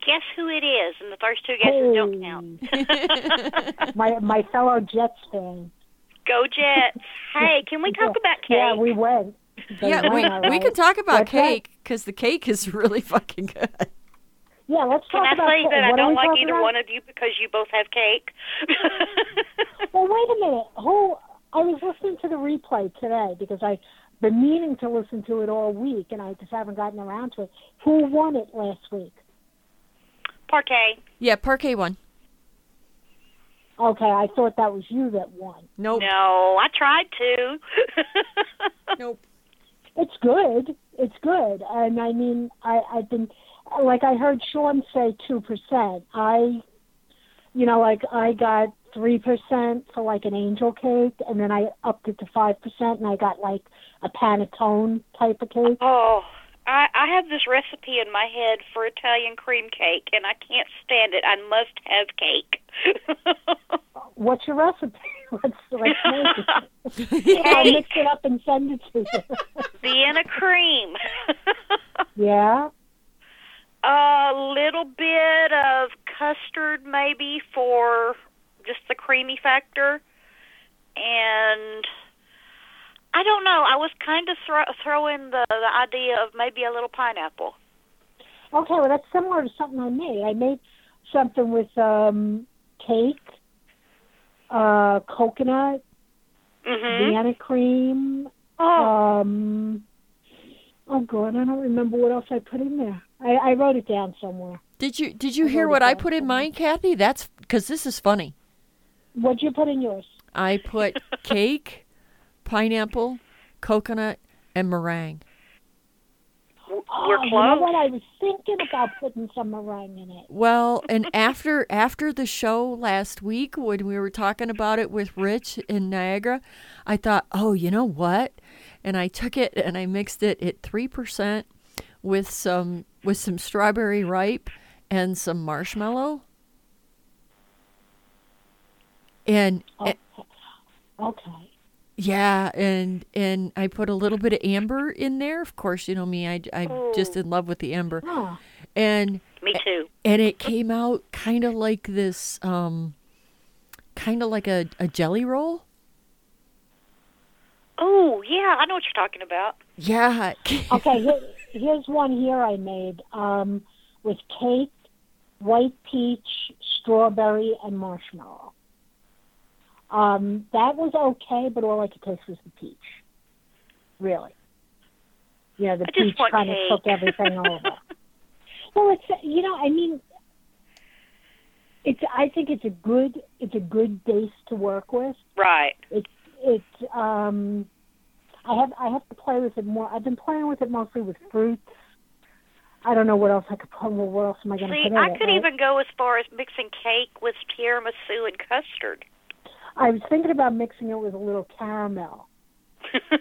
Guess who it is? And the first two guesses don't count. (laughs) (laughs) my my fellow Jets fan. Go Jets! Hey, can we talk about cake? Yeah, we went. They yeah, we won, we right. could talk about What's cake because the cake is (laughs) really fucking good. Yeah, let's Can talk I about say cake. that I What are don't like either about? one of you because you both have cake? Well, wait a minute. Who? I was listening to the replay today because I've been meaning to listen to it all week, and I just haven't gotten around to it. Who won it last week? Parquet. Yeah, parquet one. Okay, I thought that was you that won. Nope. No, I tried to. (laughs) Nope. It's good. It's good, and I mean, I I've been like I heard Sean say two percent. I, you know, like I got three percent for like an angel cake, and then I upped it to five percent, and I got like a panettone type of cake. oh, I, I have this recipe in my head for Italian cream cake, and I can't stand it. I must have cake. (laughs) What's your recipe? let's let's make it. I'll mix it up and send it to you. (laughs) Vienna cream. (laughs) yeah. A little bit of custard, maybe for just the creamy factor, and I don't know. I was kind of throw, throwing the the idea of maybe a little pineapple. Okay, well that's similar to something I made. I made something with um cake, uh coconut, hmm Vienna cream, Oh, um oh god, I don't remember what else I put in there. I, I wrote it down somewhere. Did you did you I hear what I put in somewhere. mine, Kathy? That's because this is funny. What'd you put in yours? I put (laughs) cake, pineapple, coconut, and meringue. We're Oh, You know what? I was thinking about putting some meringue in it. Well, and (laughs) after after the show last week when we were talking about it with Rich in Niagara, I thought, "Oh, you know what?" And I took it and I mixed it at 3% with some with some strawberry ripe and some marshmallow. And Oh, okay. Yeah, and and I put a little bit of amber in there. Of course, you know me, I I'm just in love with the amber. Huh. And Me too. and it came out kind of like this um kind of like a, a jelly roll Oh, yeah, I know what you're talking about. yeah (laughs) Okay, here, here's one here I made um, with cake, white peach, strawberry, and marshmallow. Um, that was okay, but all I could taste was the peach. Really. You know, the I peach kind of cake. took everything over. (laughs) Well, it's you know, I mean, it's. I think it's a good. It's a good base to work with. Right. It's. It's. Um, I have. I have to play with it more. I've been playing with it mostly with fruits. I don't know what else I could put. Well, what else am I going to See, put in I it? could right? even go as far as mixing cake with tiramisu and custard. I was thinking about mixing it with a little caramel,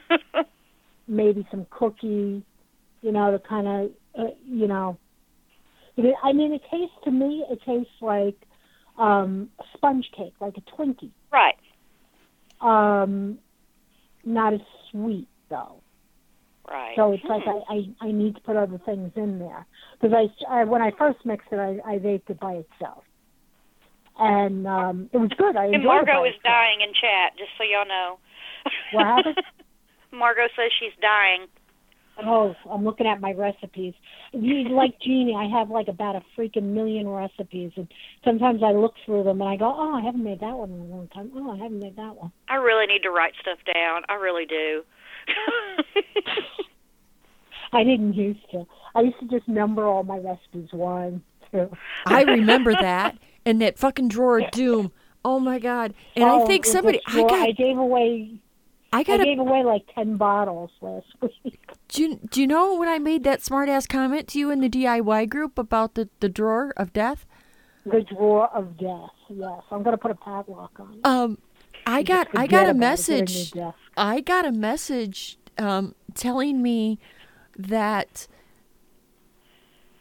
(laughs) maybe some cookie. You know, to kind of. Uh, you know. It, I mean, it tastes to me. It tastes like um, a sponge cake, like a Twinkie. right. Um, not as sweet though. Right. So it's like I, I I need to put other things in there because I, I when I first mixed it I I baked it by itself, and um it was good. I and enjoyed it Margot by is dying in chat, just so y'all know. (laughs) What happened? (laughs) Margot says she's dying. Oh, I'm looking at my recipes. You like Jeannie, I have like about a freaking million recipes, and sometimes I look through them and I go, oh, I haven't made that one in a long time. Oh, I haven't made that one. I really need to write stuff down. I really do. (laughs) I didn't used to. I used to just number all my recipes one, two. i remember that and that fucking drawer of doom oh my god and i Oh, think somebody i got I gave away. i I got a gave away like ten bottles last (laughs) week. do you, do you know when i made that smart ass comment to you in the diy group about the the drawer of death The drawer of death. Yes, I'm gonna put a padlock on it. um i got i got a about it, get message. I got a message um, telling me that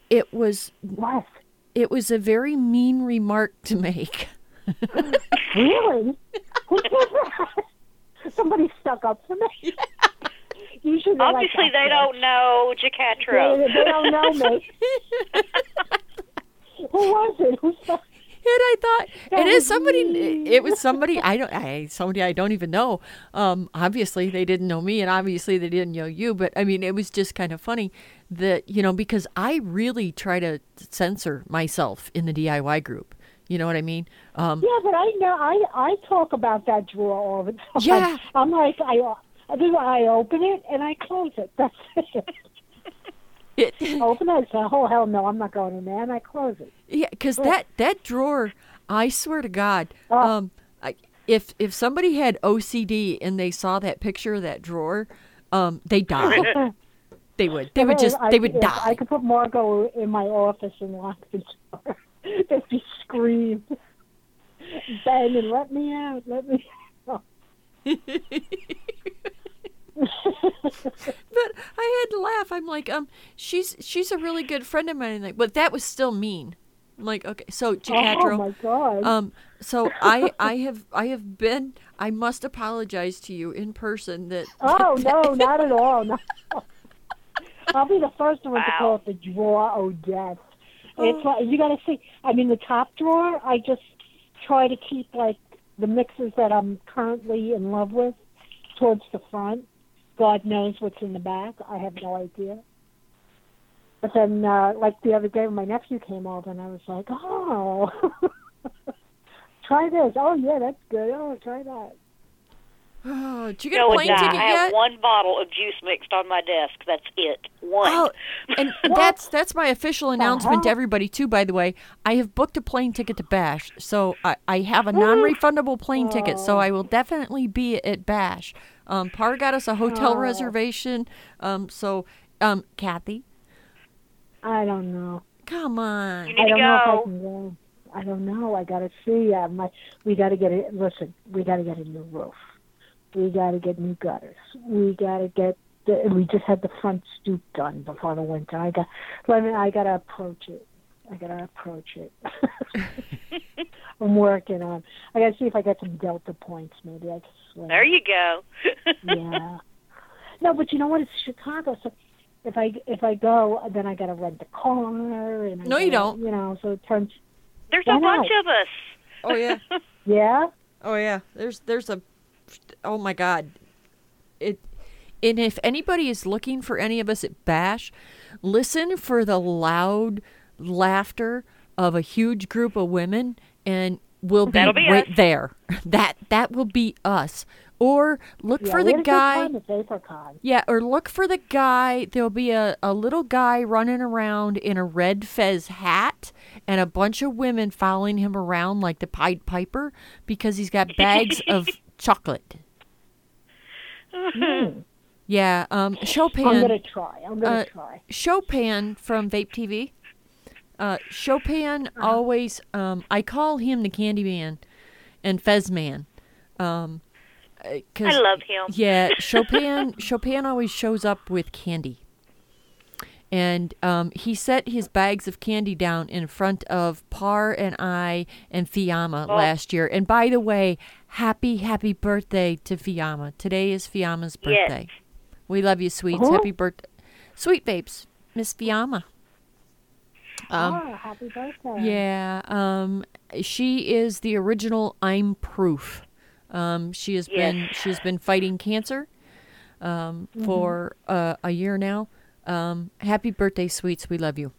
it was What? It was a very mean remark to make. (laughs) Really? Who did that? Somebody stuck up for me. Usually, they're like Obviously, they don't know They, Jacatro. they don't know me. (laughs) Who was it? Who stuck? And I thought That it is somebody. mean. It was somebody I don't. I somebody I don't even know. Um, obviously they didn't know me, and obviously they didn't know you. But I mean, it was just kind of funny that you know because I really try to censor myself in the DIY group. You know what I mean? Um, Yeah, but I know I I talk about that drawer all the (laughs) time. Yeah. I'm like I I I open it and I close it. (laughs) That's it. it, (laughs) open it say, oh hell no, I'm not going in there, and I close it. Yeah, because that that drawer, I swear to God, Oh. um, I, if if somebody had OCD and they saw that picture of that drawer, um, they die. They would. They would just. I- They would if die. I could put Margot in my office and lock the door. If she screamed, Ben, and let me out, let me out. (laughs) But I had to laugh. I'm like, um, she's she's a really good friend of mine. Like, but that was still mean. I'm like, okay, so oh my god. um, so I I have I have been. I must apologize to you in person that. oh no, (laughs) not at all. No. I'll be the first one to call it the drawer of death. Oh. It's like you got to see. I mean, the top drawer. I just try to keep like the mixes that I'm currently in love with towards the front. God knows what's in the back. I have no idea. But then, uh, like the other day, when my nephew came over, and I was like, "Oh, (laughs) try this. Oh yeah, that's good. Oh, try that." Oh, did you get No, a plane not. ticket I have one bottle of juice mixed on my desk. That's it. One. Oh, and (laughs) that's that's my official announcement to Uh-huh. everybody too. By the way, I have booked a plane ticket to Bash, so I, I have a non-refundable plane ticket. So I will definitely be at Bash. Um, Par got us a hotel Oh. reservation. Um, so um, Kathy, I don't know. Come on. You I don't to know if I can go. I don't know. I gotta see. Uh, my, we gotta get it. Listen, we gotta get a new roof. We gotta get new gutters. We gotta get. The, we just had the front stoop done before the winter. I got. Let me. I gotta approach it. I gotta approach it. (laughs) I'm working on. I gotta see if I get some Delta points. Maybe I can swing. There you go. (laughs) yeah. No, but you know what? It's Chicago, so if I if I go, then I gotta rent a car. And I No, you gotta- don't. You know, so it turns. There's a bunch not? of us. Oh yeah. (laughs) Yeah. Oh yeah. There's there's a Oh my god. It and if anybody is looking for any of us at Bash, listen for the loud laughter of a huge group of women and we'll be, be right us. there. That that will be us. Or look yeah for the had a good guy time. Yeah, or look for the guy. There'll be a, a little guy running around in a red fez hat and a bunch of women following him around like the Pied Piper because he's got bags of (laughs) chocolate. Mm. Yeah, um, Chopin. I'm gonna try. I'm gonna uh, try. Chopin from Vape TV. Uh, Chopin always, um, I call him the Candy Man and Fez Man. Um, uh, 'cause- I love him. Yeah, (laughs) Chopin. Chopin always shows up with candy, and um, he set his bags of candy down in front of Par and I and Fiamma Oh. last year. And by the way, happy happy birthday to Fiamma. Today is Fiamma's birthday. Yes. We love you, sweets. Happy birthday, sweet babes, Miss Fiamma. Um, oh, happy birthday. yeah, um, she is the original I'm proof. Um, she has been she has been fighting cancer um, for uh, a year now. Um, happy birthday, sweets. We love you.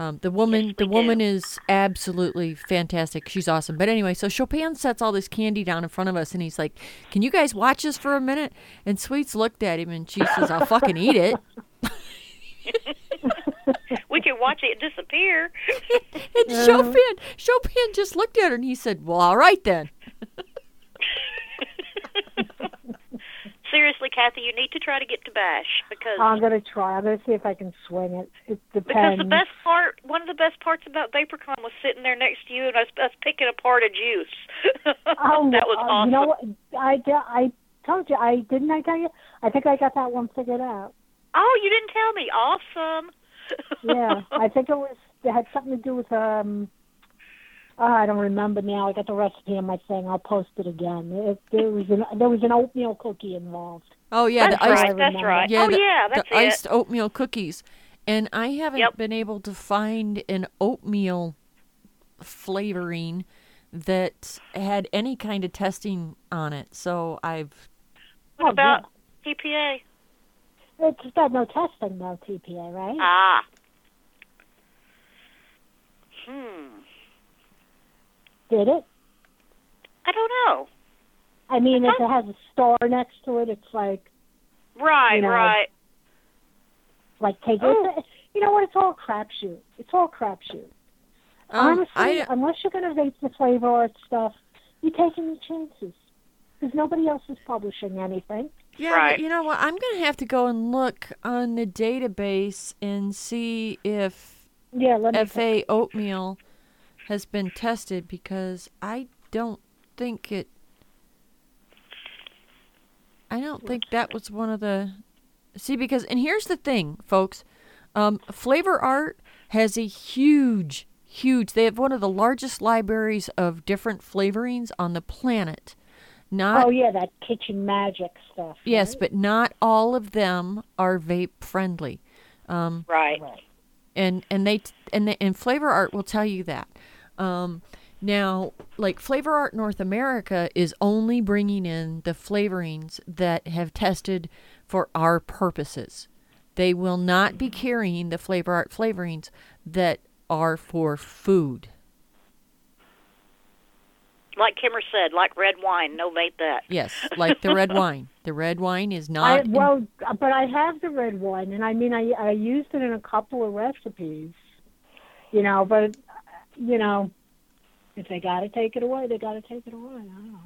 Um, the woman, Yes, the we woman do. is absolutely fantastic. She's awesome. But anyway, so Chopin sets all this candy down in front of us, and he's like, "Can you guys watch this for a minute?" And Sweets looked at him, and she says, "I'll fucking eat it." (laughs) We can watch it disappear. (laughs) And Chopin, Chopin just looked at her, and he said, "Well, all right then." (laughs) Seriously, Kathy, you need to try to get to Bash because I'm gonna try. I'm gonna see if I can swing it. It depends. because the best part, one of the best parts about VaporCon was sitting there next to you and us, us picking apart a juice. (laughs) Oh, that was uh, awesome. You know what? I, I told you. I didn't. I tell you. I think I got that one figured out. Oh, you didn't tell me. Awesome. Yeah, (laughs) I think it was. It had something to do with um. Oh, I don't remember now. I got the recipe on my thing. I'll post it again. It, there was an there was an oatmeal cookie involved. Oh yeah, that's the iced, right. That's right. Yeah, oh the- yeah, that's the it. iced oatmeal cookies, and I haven't Yep. been able to find an oatmeal flavoring that had any kind of testing on it. So I've What Oh, about TPA? It's got no testing though. TPA, right? Ah. Hmm. Did it? I don't know. I mean, if it has a star next to it, it's like Right, You know, right. like take it. You know what? It's all crapshoot. It's all crapshoot. um, Honestly, I unless you're going to vape the flavor art stuff, you're taking your chances. Because nobody else is publishing anything. yeah, Right. you know what? I'm gonna have to go and look on the database and see if Yeah, let me. FA oatmeal has been tested because I don't think it. I don't think that was one of the. See, because and here's the thing, folks. Um, Flavor Art has a huge, huge. They have one of the largest libraries of different flavorings on the planet. Not oh yeah, that kitchen magic stuff. yes, right? but not all of them are vape friendly. Um, Right. Right. and and they and they, and flavor art will tell you that um now like flavor art north america is only bringing in the flavorings that have tested for our purposes they will not be carrying the flavor art flavorings that are for food Like Kimmer said, like red wine, no vape that. yes like the red (laughs) wine the red wine is I, not in- well, but I have the red wine, and I mean, I I used it in a couple of recipes, you know. But you know, if they got to take it away, they got to take it away. I don't know.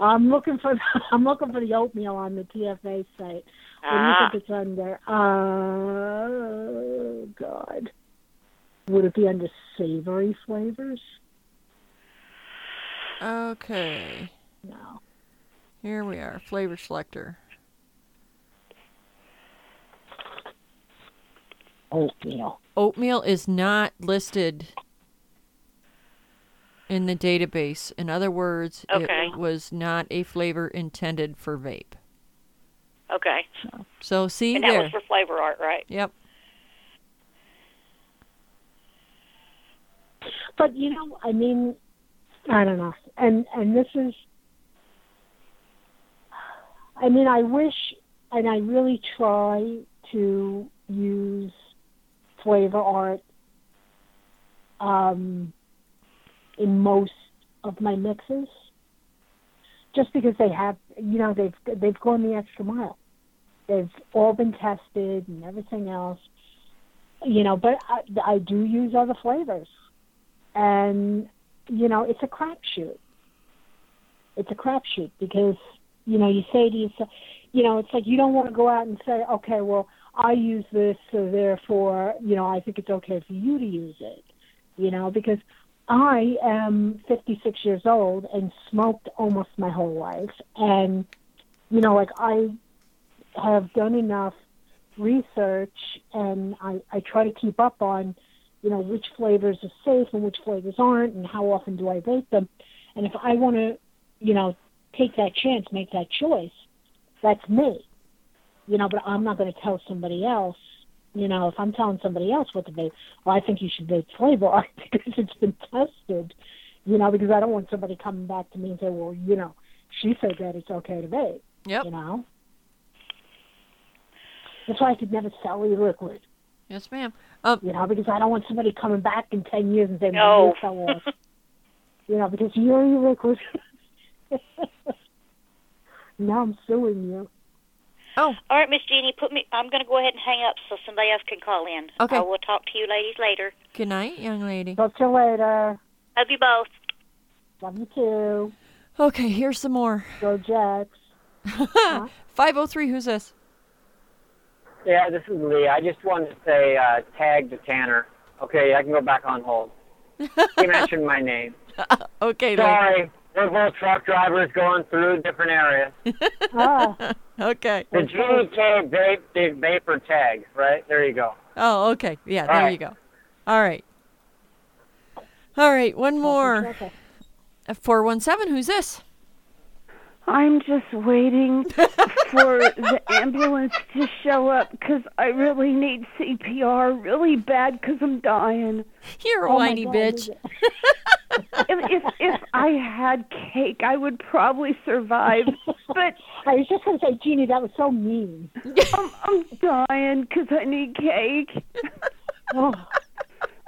(laughs) I'm looking for (laughs) I'm looking for the oatmeal on the TFA site. What do you Ah. think it's under? Uh, God. Would it be under savory flavors? Okay. No. Here we are. Flavor selector. Oatmeal. Oatmeal is not listed in the database. In other words, Okay. it was not a flavor intended for vape. Okay. So see And that there. was for flavor art, right? Yep. But you know, I mean, I don't know. And and this is I mean, I wish and I really try to use flavor art um in most of my mixes just because they have you know they've they've gone the extra mile. They've all been tested and everything else you know but i, I do use other flavors. And you know it's a crapshoot. It's a crapshoot because you know you say to yourself you know it's like you don't want to go out and say okay well i use this so therefore you know i think it's okay for you to use it you know because i am 56 years old and smoked almost my whole life. And you know like i have done enough research and i i try to keep up on you know which flavors are safe and which flavors aren't and how often do i vape them. And if i want to you know take that chance make that choice that's me you know but i'm not going to tell somebody else you know if i'm telling somebody else what to vape well i think you should vape flavor art (laughs) because it's been tested you know because i don't want somebody coming back to me and say well you know she said that it's okay to vape Yep. you know that's why i could never sell e-liquid Yes, ma'am. Um, you know, because I don't want somebody coming back in ten years and saying, No. "Well, you fell off." you know, because you're liquid. (laughs) now I'm suing you. Oh, All right, Miss Jeannie, put me. I'm going to go ahead and hang up so somebody else can call in. Okay. I will talk to you ladies later. good night, young lady. Talk to you later. Love you both. Love you too. Okay, here's some more. Go Jacks. (laughs) 503, who's this? Yeah, this is Lee. I just wanted to say uh, tag to Tanner. Okay, I can go back on hold. (laughs) He mentioned my name. (laughs) Okay, Lee. Sorry, we're both truck drivers going through different areas. (laughs) Ah, Okay. The GK vape, the vapor tag, right? There you go. Oh, okay. Yeah, there All right. you go. All right. All right, one more. okay. Uh, 417, who's this? I'm just waiting (laughs) for the ambulance to show up because I really need CPR really bad because I'm dying. You're a Oh whiny God, bitch. (laughs) If, if I had cake, I would probably survive. But (laughs) I was just going to say, Jeannie, that was so mean. (laughs) I'm, I'm dying because I need cake. (laughs) Oh,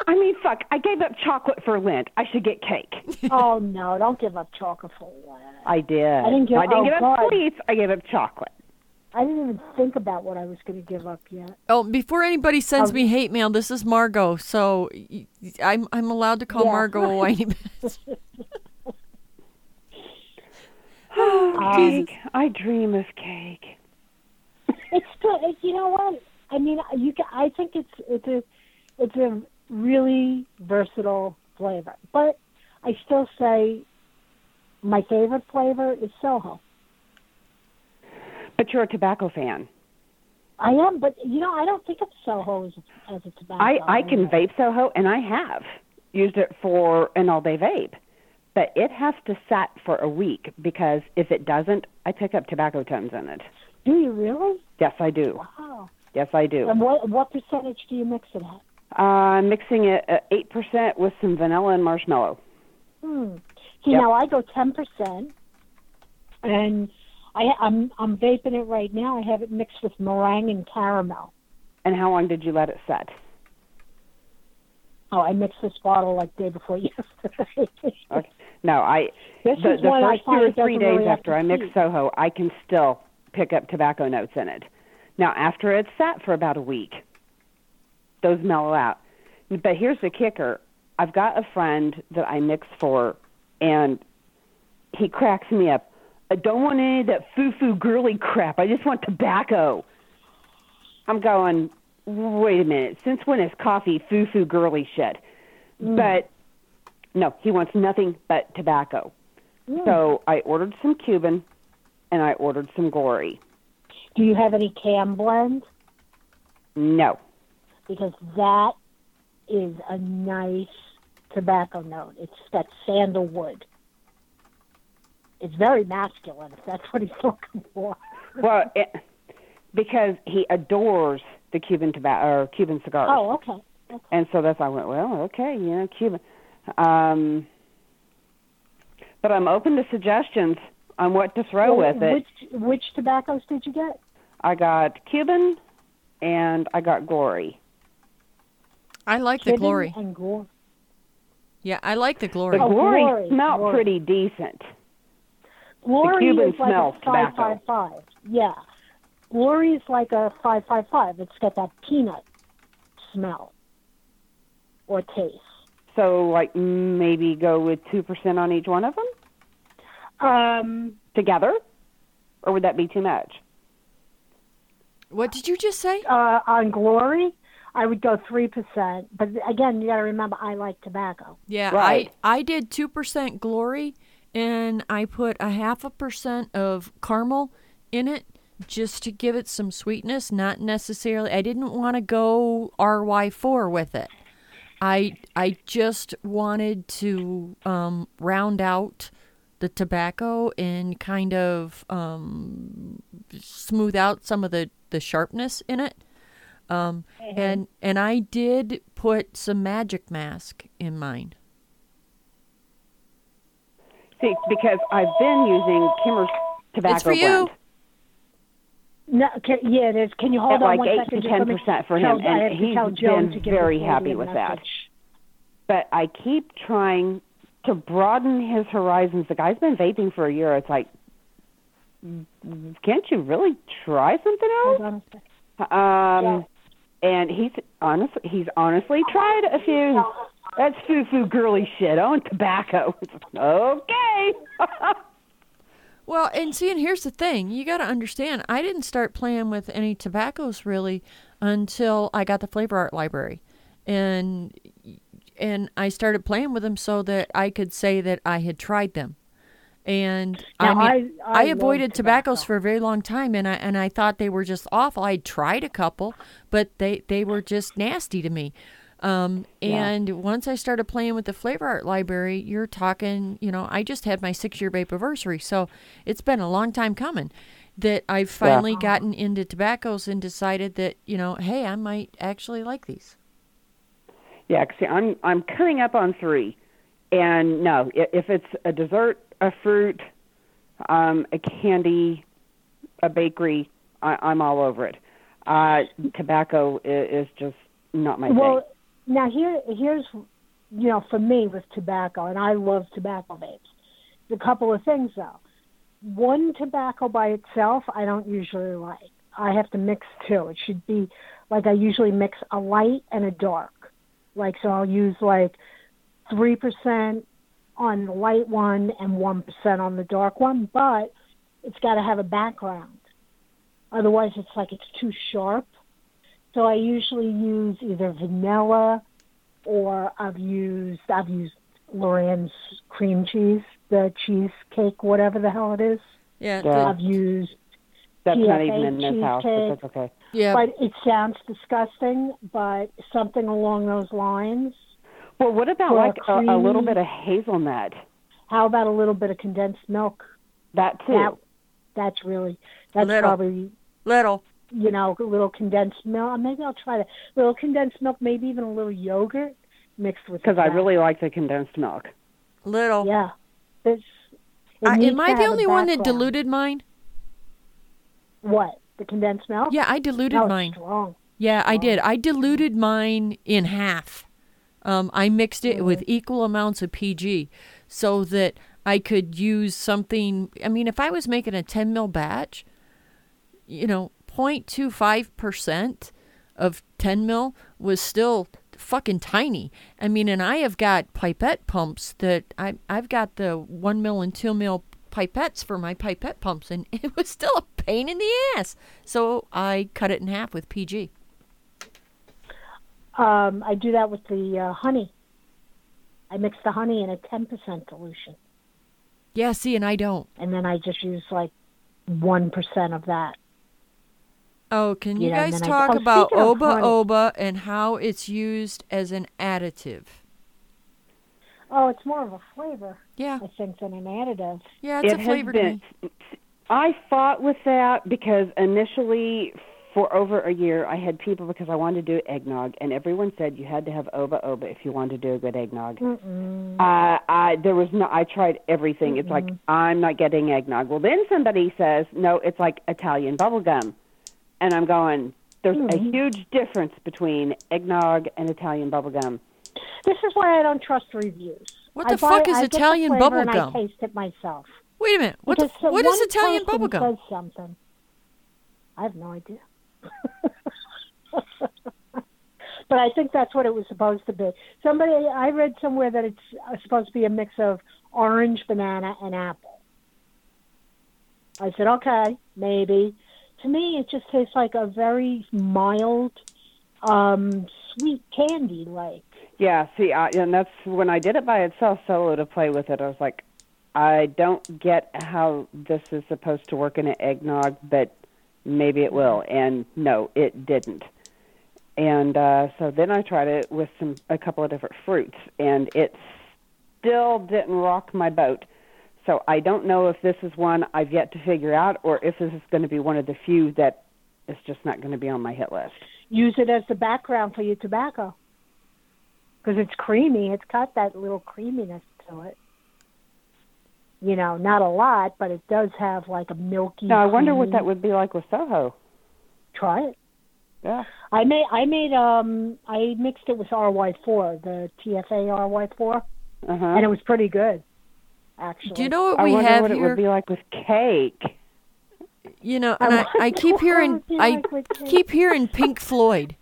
I mean, fuck! I gave up chocolate for Lent. I should get cake. oh no, don't give up chocolate for that. I did. I didn't give- I didn't oh, give up God. sweets. I gave up chocolate. I didn't even think about what I was going to give up yet. Oh, before anybody sends Um, me hate mail, this is Margot. So y- y- I'm I'm allowed to call Yeah. Margot a whiny (laughs) bitch. (sighs) cake. I dream of cake. It's good. It- You know what? I mean, you. Can, I think it's it's a it's a really versatile flavor, but I still say my favorite flavor is Soho. But you're a tobacco fan. I am, but you know, I don't think of Soho as a, as a tobacco. I I can vape Soho, and I have used it for an all day vape. But it has to sat for a week because if it doesn't, I pick up tobacco tones in it. Do you really? Yes, I do. Wow. Yes, I do. And what what percentage do you mix it at? Uh, I'm mixing it at eight percent with some vanilla and marshmallow. Hmm. See, Yep. now I go ten percent, and I I'm I'm vaping it right now. I have it mixed with meringue and caramel. And how long did you let it set? Oh, I mixed this bottle like day before (laughs) yesterday. Okay. No, I This the, is the first two or three days really after I mix heat. Soho, I can still pick up tobacco notes in it. Now, after it's sat for about a week, those mellow out. But here's the kicker: I've got a friend that I mix for, and he cracks me up. I don't want any of that foo foo girly crap. I just want tobacco. I'm going, wait a minute. Since when is coffee foo foo girly shit? Hmm. But no, he wants nothing but tobacco. Hmm. So I ordered some Cuban and I ordered some Glory. Do you have any cam blend? No. Because that is a nice tobacco note. It's got sandalwood. It's very masculine, if that's what he's (laughs) looking for. Well, it, because he adores the Cuban tobacco or Cuban cigars. Oh, okay. okay. And so that's why I went, well, okay, you know, Cuban. Um, but I'm open to suggestions on what to throw Well, with it. Which which tobaccos did you get? I got Cuban and I got Glory. I like the Cuban glory. and Glory. Yeah, I like the glory. The Oh, Glory, Glory, smelled Glory. pretty decent. Glory Cuban is like smells a five tobacco. five five. Yeah, Glory is like a five five five. It's got that peanut smell or taste. So, like, maybe go with 2% on each one of them Um, together? Or would that be too much? What did you just say? uh, on Glory, I would go three percent. But again, you got to remember, I like tobacco. Yeah, Right. I I did two percent glory, and I put a half a percent of caramel in it just to give it some sweetness. Not necessarily. I didn't want to go RY four with it. I I just wanted to um, round out the tobacco and kind of um, smooth out some of the the sharpness in it. Um, and and I did put some magic mask in mine. See, because I've been using Kimmer's tobacco It's for you. blend. No, can, yeah, it is. Can you hold At on like one 8 second? to Just let me 10% for tell- him, I and have to he's been very happy Claudia with that. But I keep trying to broaden his horizons. The guy's been vaping for a year. It's like, can't you really try something else? on a second. Um, and he's honestly, he's honestly tried a few. That's foo foo girly shit. I want tobacco. okay. (laughs) Well, and see, and here's the thing: you got to understand. I didn't start playing with any tobaccos really until I got the flavor art library, and and I started playing with them so that I could say that I had tried them. And I mean, I- I love avoided tobaccos tobacco. for a very long time, and I and I thought they were just awful. I tried a couple, but they they were just nasty to me. Um, and once I started playing with the flavor art library, you're talking, you know, I just had my six year vape anniversary, so it's been a long time coming that I've finally gotten into tobaccos and decided that, you know, hey, I might actually like these. Yeah, 'cause see, I'm I'm coming up on three, and no, if it's a dessert, a fruit, um, a candy, a bakery, I, I'm all over it. Uh, tobacco is, is just not my Well, thing. Now here, here's, you know, for me with tobacco, and I love tobacco vapes. A couple of things though. One tobacco by itself, I don't usually like. I have to mix two. It should be like I usually mix a light and a dark. Like so, I'll use like three percent on the light one and one percent on the dark one, but it's got to have a background. Otherwise, it's like it's too sharp. So I usually use either vanilla or I've used I've used LorAnn's cream cheese, the cheesecake, whatever the hell it is. Yeah. Yeah. I've used That's not even in this house, but that's okay. yeah. but it sounds disgusting, but something along those lines. Well, what about Or like a, a little bit of hazelnut? How about a little bit of condensed milk? That too. That that's really that's Little. probably Little. You know, a little condensed milk. Maybe I'll try that. A little condensed milk, maybe even a little yogurt mixed with Because I really like the condensed milk. Little. Yeah. It's, it I, am I the only one that diluted mine? What? The condensed milk? Yeah, I diluted no, mine. strong. Yeah, I did. I diluted mine in half. Um, I mixed it with equal amounts of PG so that I could use something. I mean, if I was making a 10 mil batch, you know, 0.25% of 10 mil was still fucking tiny. I mean, and I have got pipette pumps that I, I've got the 1 mil and 2 mil pipettes for my pipette pumps, and (laughs) it was still a pain in the ass. So I cut it in half with PG. Um, I do that with the uh, honey. I mix the honey in a 10% solution, Yeah, see, and I don't. and then I just use like 1% of that. Oh, can you Yeah, and guys then I- talk oh, about oba honey- oba and how it's used as an additive? Oh, it's more of a flavor, Yeah, I think, than an additive. yeah, it's it a has flavor to been. me. I fought with that because initially, for over a year, I had people because I wanted to do eggnog, and everyone said you had to have oba oba if you wanted to do a good eggnog. Mm-mm. Uh, I there was no. I tried everything. It's like I'm not getting eggnog. Well, then somebody says no. It's like Italian bubble gum, and I'm going. There's a huge difference between eggnog and Italian bubble gum. This is why I don't trust reviews. What I the buy- fuck is I Italian flavor bubble and gum? I taste it myself. Wait a minute. What the, so what is Italian person bubble gum? Says something. I have no idea. (laughs) but I think that's what it was supposed to be. Somebody I read somewhere that it's uh, supposed to be a mix of orange, banana, and apple. I said, okay, maybe. To me, it just tastes like a very mild, um, sweet candy, like. Yeah, see, I, and that's when I did it by itself solo to play with it. I was like, I don't get how this is supposed to work in an eggnog, but maybe it will. And no, it didn't. And uh, so then I tried it with some a couple of different fruits, and it still didn't rock my boat. So I don't know if this is one I've yet to figure out, or if this is going to be one of the few that is just not going to be on my hit list. use it as the background for your tobacco because it's creamy. It's got that little creaminess to it. You know, not a lot, but it does have like a milky. Now I wonder what that would be like with Soho. Try it. Yeah. I made. I made. Um. I mixed it with RY4, the TFA RY4, Uh huh. and it was pretty good. Actually. Do you know what I we wonder have what it would be like with cake. You know, I and I, I (laughs) keep hearing it would be I like keep hearing (laughs) Pink Floyd.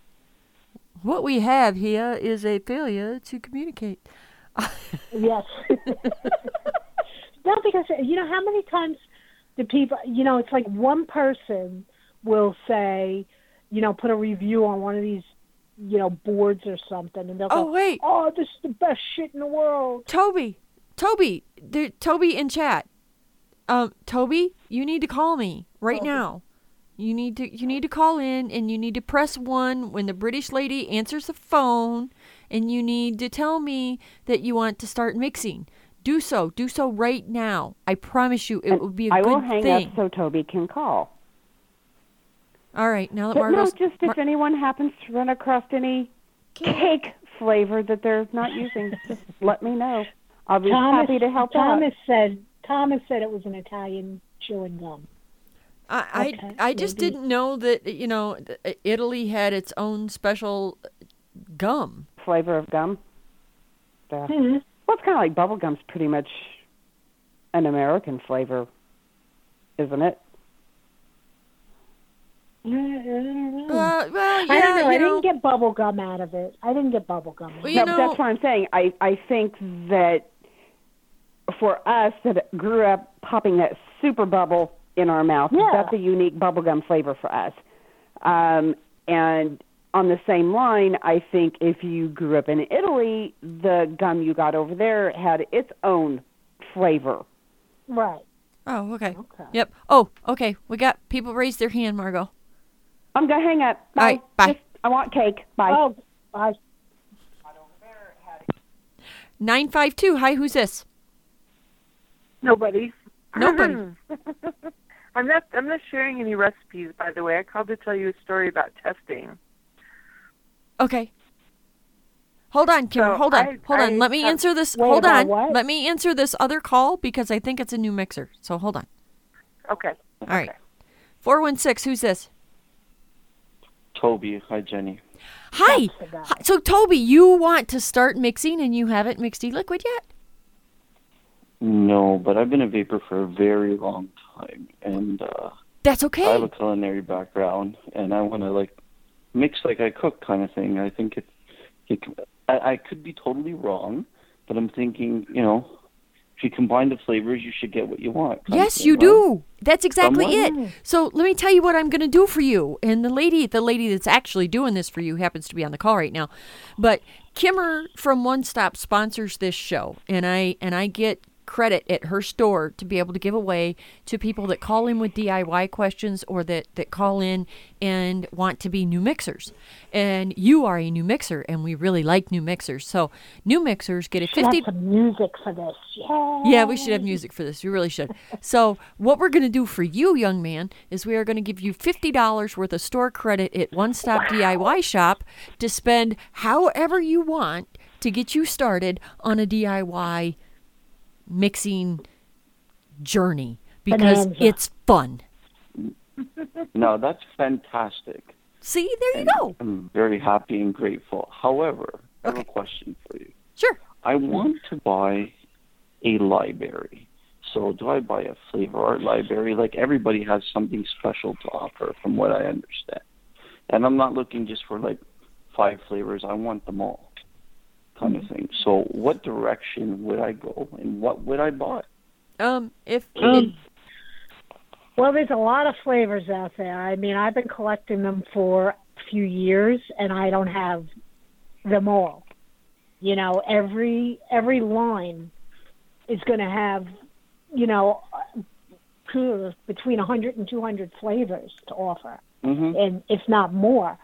What we have here is a failure to communicate. Yes. (laughs) no, because you know how many times the people? You know, it's like one person will say, you know, put a review on one of these, you know, boards or something, and they'll Oh go, wait, "Oh, this is the best shit in the world." Toby, Toby, there, Toby in chat. Um, Toby, you need to call me right now. You need to you need to call in and you need to press one when the British lady answers the phone, and you need to tell me that you want to start mixing. Do so. Do so right now. I promise you, it And will be a I good thing. I will hang thing. up so Toby can call. All right, now that But no, just if Mar- anyone happens to run across any cake flavor that they're not using, just let me know. I'll be Thomas, happy to help Thomas out. said. Thomas said it was an Italian chewing gum. I I, Okay, I just maybe. didn't know that you know Italy had its own special gum. Flavor of gum. Yeah. Hmm. Well, it's kind of like bubble gum's pretty much an American flavor, isn't it? I. Uh, well, yeah, I don't know. I didn't get bubble gum out of it. I didn't get bubble gum. out Well, of no, know- but that's what I'm saying. I I think that for us that grew up popping that super bubble in our mouth, Yeah. that's a unique bubblegum flavor for us. Um, and on the same line, I think if you grew up in Italy, the gum you got over there had its own flavor. Right. Oh, okay. Okay. Yep. Oh, okay. We got people raise their hand, Margot. I'm gonna hang up. Bye. All right, bye. Just- I want cake. Bye. Oh, I Nine five two. Hi, who's this? Nobody. (laughs) Nobody. (laughs) I'm not. I'm not sharing any recipes. By the way, I called to tell you a story about testing. Okay. Hold on, Kim. So hold on. I- hold on. I Let me have- answer this. Wait, hold on. what? Let me answer this other call because I think it's a new mixer. So hold on. Okay. All right. Four one six. Who's this? Toby. Hi, Jenny. Hi. That's the guy. Hi. So Toby, you want to start mixing and you haven't mixed e-liquid yet? No, but I've been a vapor for a very long time, and uh, That's okay. I have a culinary background, and I want to like mix like I cook kind of thing. I think it, it I, I could be totally wrong, but I'm thinking, you know, if you combine the flavors, you should get what you want. Yes, you right? do. That's exactly Somewhat. it. So let me tell you what I'm going to do for you. And the lady, the lady that's actually doing this for you, happens to be on the call right now. But Kimmer from One Stop sponsors this show, and I and I get credit at her store to be able to give away to people that call in with DIY questions or that that call in and want to be new mixers. And you are a new mixer, and we really like new mixers. So new mixers get a Should have fifty. music for this. Yeah. Yeah, we should have music for this. We really should. So, what we're going to do for you, young man, is we are going to give you $50 worth of store credit at One Stop DIY Shop to spend however you want to get you started on a DIY mixing journey because Bonanza. it's fun. (laughs) No, that's fantastic. See, there you go. I'm very happy and grateful. However, I have a question for you. Sure. I want to buy a library. So, do I buy a flavor art library? Like everybody has something special to offer, from what I understand. And I'm not looking just for like five flavors. I want them all, kind of thing. So, what direction would I go, and what would I buy? Um, if (clears throat) Um, well, there's a lot of flavors out there. I mean, I've been collecting them for a few years, and I don't have them all. You know, every every line is going to have, you know, uh, between 100 and 200 flavors to offer, Mm-hmm. and if not more.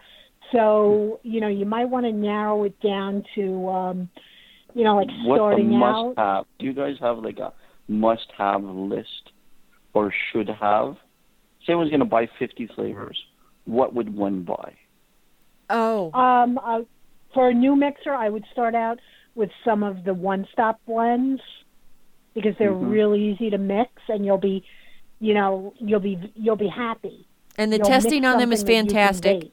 So, you know, you might want to narrow it down to, um, you know, like What's a starting must out. have? Do you guys have like a must have list or should have? Say I was going to buy 50 flavors. What would one buy? Oh. Um, uh, for a new mixer, I would start out with some of the one-stop blends because they're Mhm. really easy to mix, and you'll be, you know, you'll be you'll be happy. And the You'll testing on them is something that you can fantastic.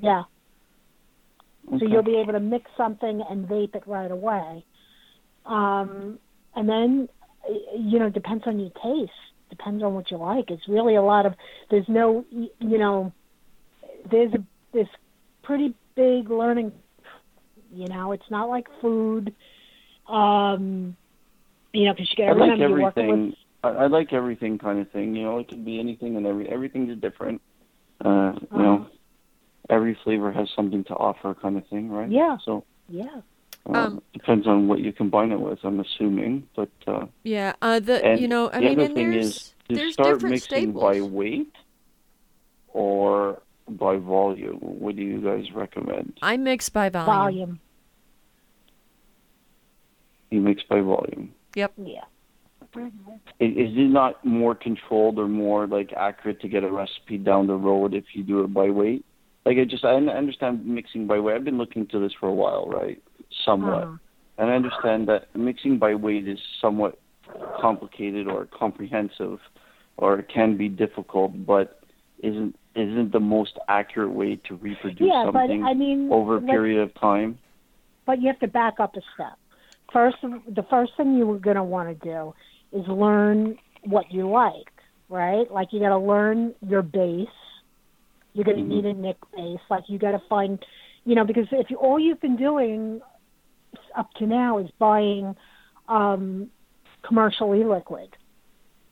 Yeah. So you'll be able to mix something and vape it right away. Um, and then, you know, depends on your taste. Depends on what you like. It's really a lot of. There's no, you know, there's a this pretty big learning. You know, it's not like food. Um, you know, because you got I to like remember you're working with everything. I, I like everything kind of thing. You know, it could be anything and every everything's different. Uh, you know, Uh-huh. Every flavor has something to offer, kind of thing, right? Yeah. So yeah. uh, Um, depends on what you combine it with. I'm assuming, but uh, Yeah, uh, the and you know, I the mean, other and thing there's is to there's start different mixing staples. by weight or by volume. What do you guys recommend? I mix by volume. Volume. You mix by volume. Yep. Yeah. Is, is it not more controlled or more like accurate to get a recipe down the road if you do it by weight? Like I just I understand mixing by weight. I've been looking to this for a while, right? Somewhat, Uh-huh. and I understand that mixing by weight is somewhat complicated or comprehensive, or it can be difficult, but isn't isn't the most accurate way to reproduce Yeah, but something I mean, over a period of time? but you have to back up a step. First, the first thing you were going to want to do is learn what you like, right? Like you got to learn your base. You're going to Mhm. need a nic base. Like you got to find, you know, because if you, all you've been doing up to now is buying um, commercial e-liquid,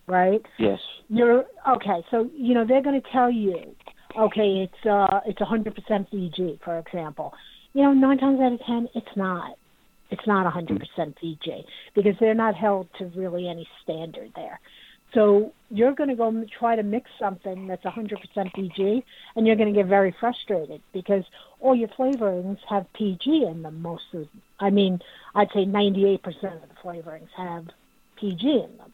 right? Yes. You're okay. So you know they're going to tell you, okay, it's uh, it's 100% VG, for example. You know, nine times out of ten, it's not. It's not 100% VG because they're not held to really any standard there. So you're going to go m- try to mix something that's 100% VG, and you're going to get very frustrated because all your flavorings have PG in them. Most of, I mean, I'd say 98% of the flavorings have PG in them.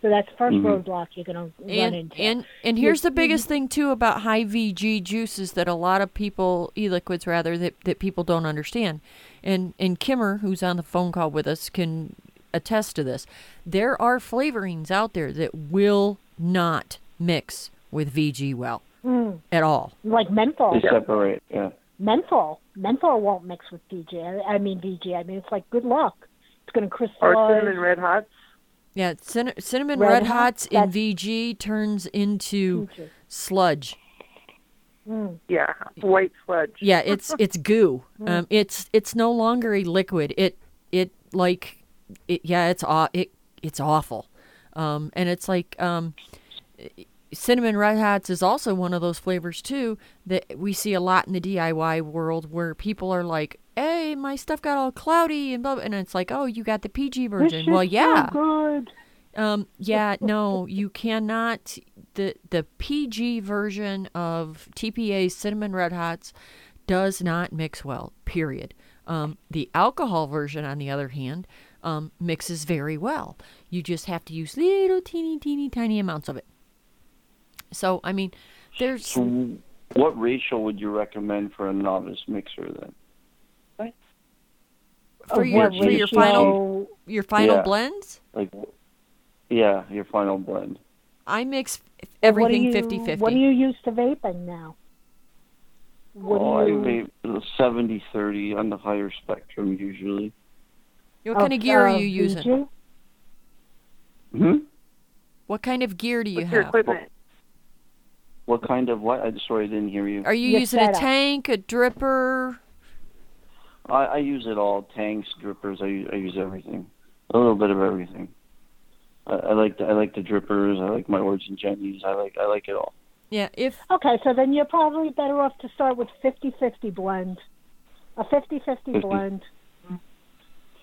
So that's the 1st Mhm. roadblock you're going to run And into. and and here's the biggest thing too about high VG juices that a lot of people e-liquids rather that, that people don't understand. And and Kimmer, who's on the phone call with us, can attest to this. There are flavorings out there that will not mix with VG well Mm. at all. like menthol. They separate. Yeah. Menthol. Menthol won't mix with VG. I, I mean VG. I mean it's like good luck. It's going to Or crystallize. cinnamon red hots. Yeah, cin- cinnamon Red red, Hot, hots in that's- VG turns into VG. sludge. Mm. Yeah, white sludge. Yeah, it's it's goo. (laughs) Mm. Um, it's it's no longer a liquid. It it like it, yeah, it's aw- it it's awful. Um, and it's like um, cinnamon red hots is also one of those flavors too that we see a lot in the DIY world where people are like, "Hey, my stuff got all cloudy and blah," blah," and it's like, "Oh, you got the PG version." Well, so yeah. good. Um, yeah, no, you cannot. The the PG version of TPA cinnamon red hots does not mix well. Period. Um, the alcohol version, on the other hand, um, mixes very well. You just have to use little teeny, teeny, tiny amounts of it. So, I mean, there's So, what ratio would you recommend for a novice mixer then? for Of your what for your final your final Yeah. blends. Like, yeah, your final blend. I mix What do everything you- 50-50. What do you use to vaping now? What oh, do you? I vape 70 30 on the higher spectrum usually. What kind of gear are you using? Hmm? What kind of gear do you What's your have? equipment? What kind of what? I'm sorry, I didn't hear you. Are you Your using a setup. tank, a dripper? I, I use it all. Tanks, drippers. I, use- I use everything. A little bit of everything. I, I like the, I like the drippers. I like my Origin Jennies. I like I like it all. Yeah, if Okay, so then you're probably better off to start with 50-50 blend, a 50-50 50. blend.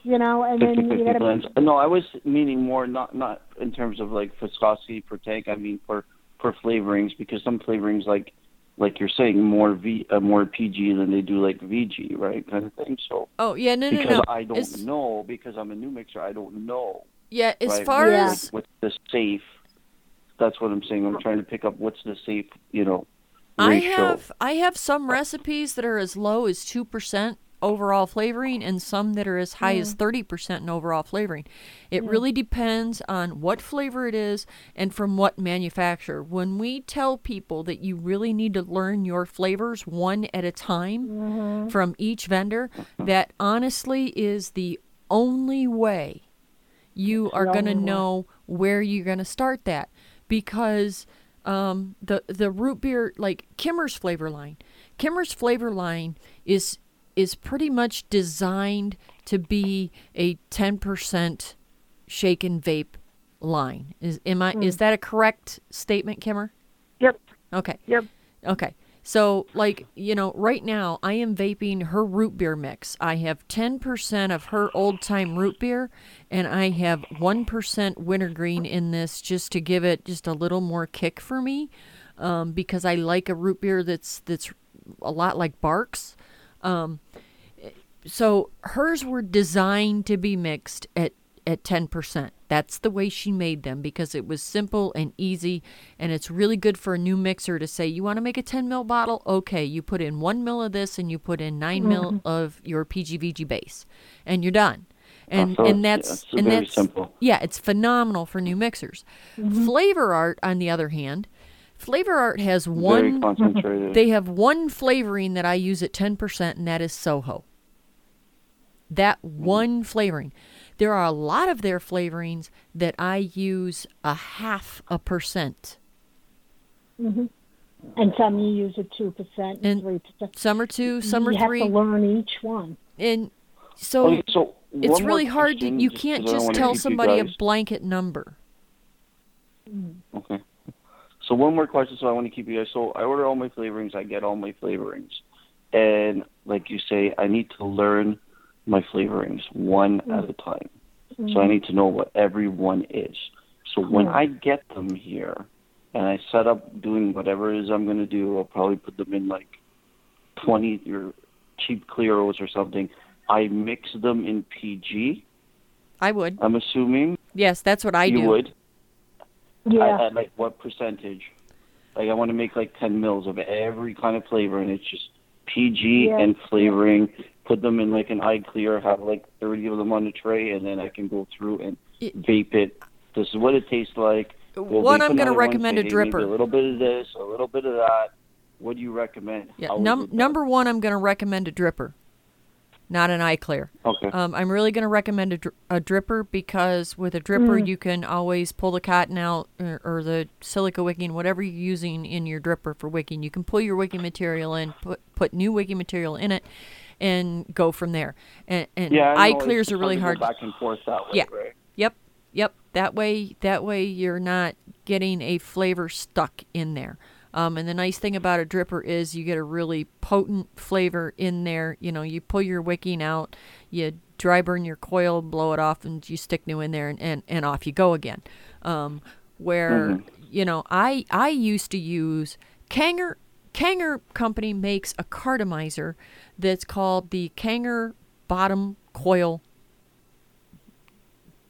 You know, and 50 then you 50 gotta blends. No, I was meaning more not not in terms of like viscosity per tank. I mean for for flavorings because some flavorings like like you're saying more V uh, more PG than they do like VG, right? Kind of thing. So oh yeah, no no because no. I don't It's- know because I'm a new mixer, I don't know. Yeah, as right? far Yeah. Like, as what's the safe? That's what I'm saying. I'm trying to pick up what's the safe, you know, I have I have some recipes that are as low as two percent overall flavoring and some that are as high as thirty percent in overall flavoring. It really depends on what flavor it is and from what manufacturer. When we tell people that you really need to learn your flavors one at a time from each vendor, that honestly is the only way you are going to know where you're going to start that. Because um, the the root beer like Kimmer's flavor line, Kimmer's flavor line is is pretty much designed to be a 10% shake and vape line. Is am I is that a correct statement, Kimmer? Yep. Okay. Yep. Okay. So, like, you know, right now I am vaping her root beer mix. I have 10% of her old time root beer, and I have 1% wintergreen in this just to give it just a little more kick for me um, because I like a root beer that's, that's a lot like Barq's. Um, so hers were designed to be mixed at at 10%. That's the way she made them because it was simple and easy and it's really good for a new mixer to say you want to make a 10 mil bottle okay you put in 1 mil of this and you put in 9 mil of your PGVG base and you're done. And so and that's it's and very that's simple. yeah, it's phenomenal for new mixers. Flavor Art on the other hand, Flavor Art has Very one concentrated. they have one flavoring that I use at 10%, and that is Soho. That one flavoring. There are a lot of their flavorings that I use a half a percent. Mhm. and some you use a two percent And and three percent. Some are two, some are 3. you have three. to learn each one. And so Okay, so it's really hard to, you can't 'cause I don't just tell somebody a blanket number. Okay. So one more question. So I want to keep you guys. So I order all my flavorings. I get all my flavorings, and like you say, I need to learn my flavorings one at a time. So I mm-hmm. need to know what every one is. So when I get them here, and I set up doing whatever it is I'm going to do, I'll probably put them in like twenty or cheap clearos or something. I mix them in PG. I would. I'm assuming Yes, that's what I you do. You would. Yeah. At, at like what percentage? Like I want to make like ten mils of every kind of flavor, and it's just PG Yeah. and flavoring. Put them in like an iClear, have like thirty of them on the tray, and then I can go through and vape it. This is what it tastes like. We'll vape I'm going to one, recommend a dripper. A little bit of this, a little bit of that. What do you recommend? Yeah, num- number one, I'm going to recommend a dripper, not an iClear. Okay. Um, I'm really going to recommend a, dri- a dripper because with a dripper, Mm. you can always pull the cotton out or, or the silica wicking, whatever you're using in your dripper for wicking. You can pull your wicking material in, put put new wicking material in it, and go from there. And, and yeah, iClears are really hard. Back and forth that way, Yeah. right? Yep. Yep. That way that way you're not getting a flavor stuck in there. Um, and the nice thing about a dripper is you get a really potent flavor in there. You know, you pull your wicking out, you dry burn your coil, blow it off, and you stick new in there, and, and, and off you go again. Um, where Mhm. you know, I I used to use Kanger. Kanger company makes a cartomizer that's called the Kanger bottom coil.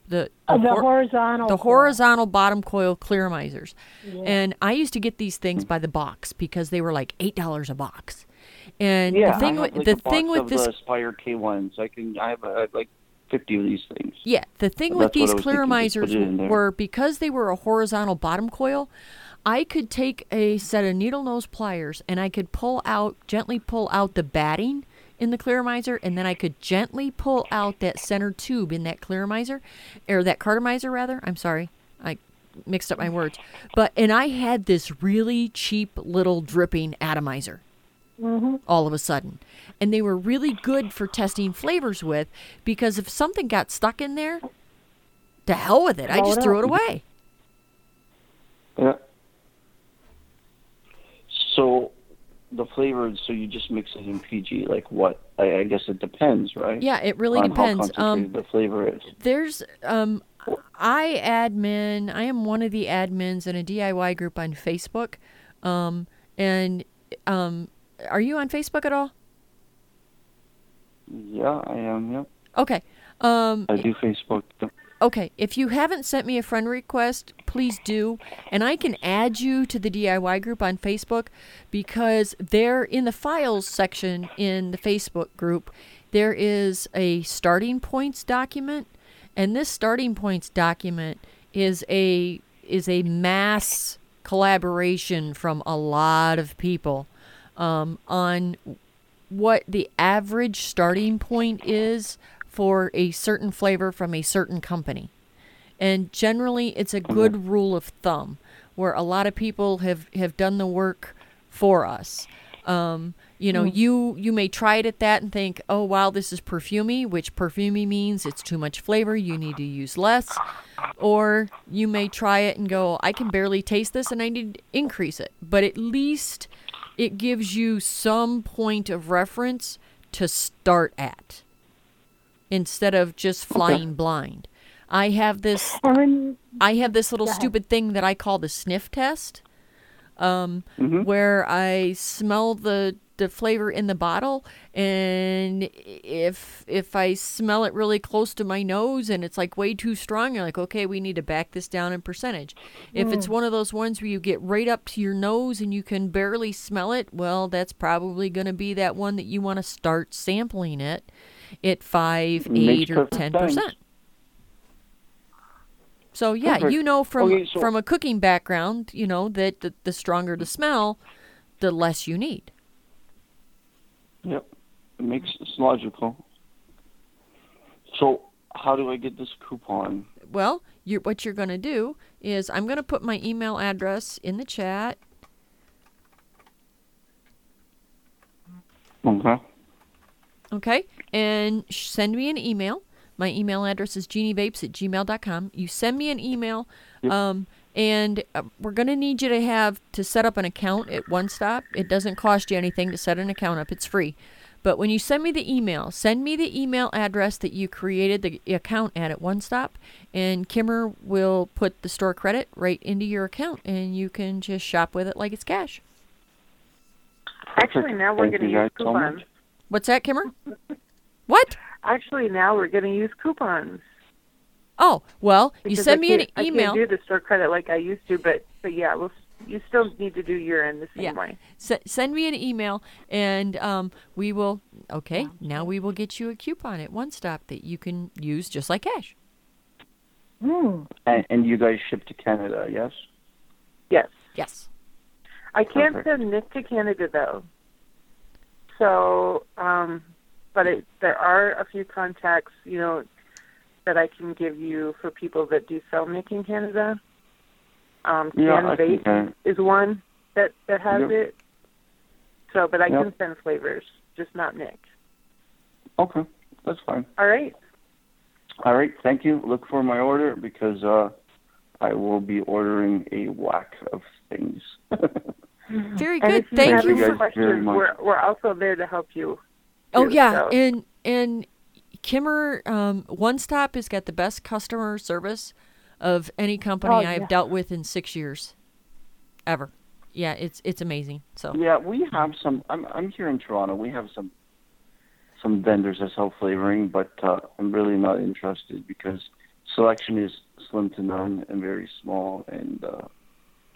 The Uh, the hor- horizontal the coil. horizontal bottom coil clearomizers, Yeah. and I used to get these things by the box because they were like eight dollars a box. And yeah, the thing I with have, like, the a box thing with of this the Spire K ones. I can. I have, I have like fifty of these things. Yeah, the thing That's with these I was thinking, just put clearomizers it in there. were because they were a horizontal bottom coil, I could take a set of needle nose pliers and I could pull out, gently pull out the batting in the clearomizer, and then I could gently pull out that center tube in that clearomizer, or that cartomizer rather. I'm sorry, I mixed up my words. But and I had this really cheap little dripping atomizer Mm-hmm. all of a sudden. And they were really good for testing flavors with because if something got stuck in there, to hell with it. I just threw it away. Yeah. So the flavor, so you just mix it in PG. Like what? I, I guess it depends, right? Yeah, it really On depends. How Um, the flavor is. There's um I admin I am one of the admins in a DIY group on Facebook. Um and um are you on Facebook at all? Yeah, I am. Yeah, Okay. Um I do Facebook. Okay, if you haven't sent me a friend request, please do. And I can add you to the DIY group on Facebook because there in the files section in the Facebook group, there is a starting points document. And this starting points document is a is a mass collaboration from a lot of people um, on what the average starting point is for a certain flavor from a certain company. And generally, it's a good rule of thumb where a lot of people have, have done the work for us. Um, you know, Mm. you you may try it at that and think, oh wow, this is perfumey, which perfumey means it's too much flavor. You need to use less. Or you may try it and go, I can barely taste this and I need to increase it. But at least it gives you some point of reference to start at instead of just flying blind. I have this I have this little stupid thing that I call the sniff test. Um, Mm-hmm. where I smell the the flavor in the bottle and if if I smell it really close to my nose and it's like way too strong you're like okay we need to back this down in percentage if it's Mm. one of those ones where you get right up to your nose and you can barely smell it well that's probably going to be that one that you want to start sampling it at 5 8 or perfect 10 sense. percent so yeah, Perfect. you know from Okay, so- from a cooking background, you know that the, the stronger the smell, the less you need. Yep, it makes it's logical. So how do I get this coupon? Well, you what you're going to do is I'm going to put my email address in the chat. Okay. Okay. And send me an email. My email address is genievapes at gmail.com. You send me an email, um, and uh, we're going to need you to have to set up an account at One Stop. It doesn't cost you anything to set an account up, it's free. But when you send me the email, send me the email address that you created the account at at One Stop, and Kimmer will put the store credit right into your account, and you can just shop with it like it's cash. Actually, now we're Thank going to you use guys so coupons. What's that, Kimmer? (laughs) what? Actually, now we're going to use coupons. Oh, well, you send me an can't- I email. can't do the store credit like I used to, but but yeah, we'll, you still need to do your end the same Yeah. way. S- send me an email, and um, we will. Okay, now we will get you a coupon at One Stop that you can use just like cash. Mm. And, and you guys ship to Canada, yes? Yes. Yes. I can't Perfect. send nic to Canada though. So, um, but it, there are a few contacts, you know, that I can give you for people that do sell nic in Canada. Um, Yeah, Can I Vape think is one that that has Yep. it. So, but I Yep. can send flavors, just not nic. Okay, that's fine. All right. All right, thank you. Look for my order because uh, I will be ordering a whack of things. (laughs) Very And good. if you Thank have you any for- for. very questions, much. we're we're also there to help you. Oh yeah, and and Kimmer um, One Stop has got the best customer service of any company Oh, I've yeah. dealt with in six years, ever. Yeah, it's it's amazing. So Yeah, we have some. I'm I'm here in Toronto. We have some some vendors that sell flavoring, but uh, I'm really not interested because selection is slim to none and very small, and uh,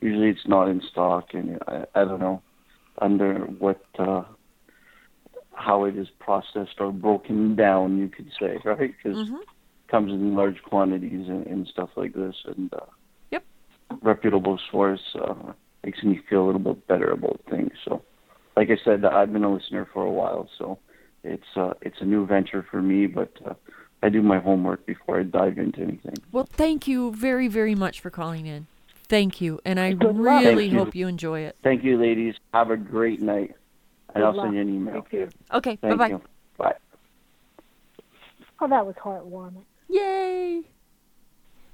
usually it's not in stock. And I, I don't know under what uh, how it is processed or broken down, you could say, right? Because Mhm. comes in large quantities and, and stuff like this, and uh, Yep. reputable source uh, makes me feel a little bit better about things. So, like I said, I've been a listener for a while, so it's uh, it's a new venture for me, but uh, I do my homework before I dive into anything. well, thank you very very much for calling in. Thank you, and I really you. hope you enjoy it. Thank you, ladies. Have a great night, and Good I'll luck. send you an email. Thank you. Okay, bye-bye. you. Bye. Oh, that was heartwarming. Yay!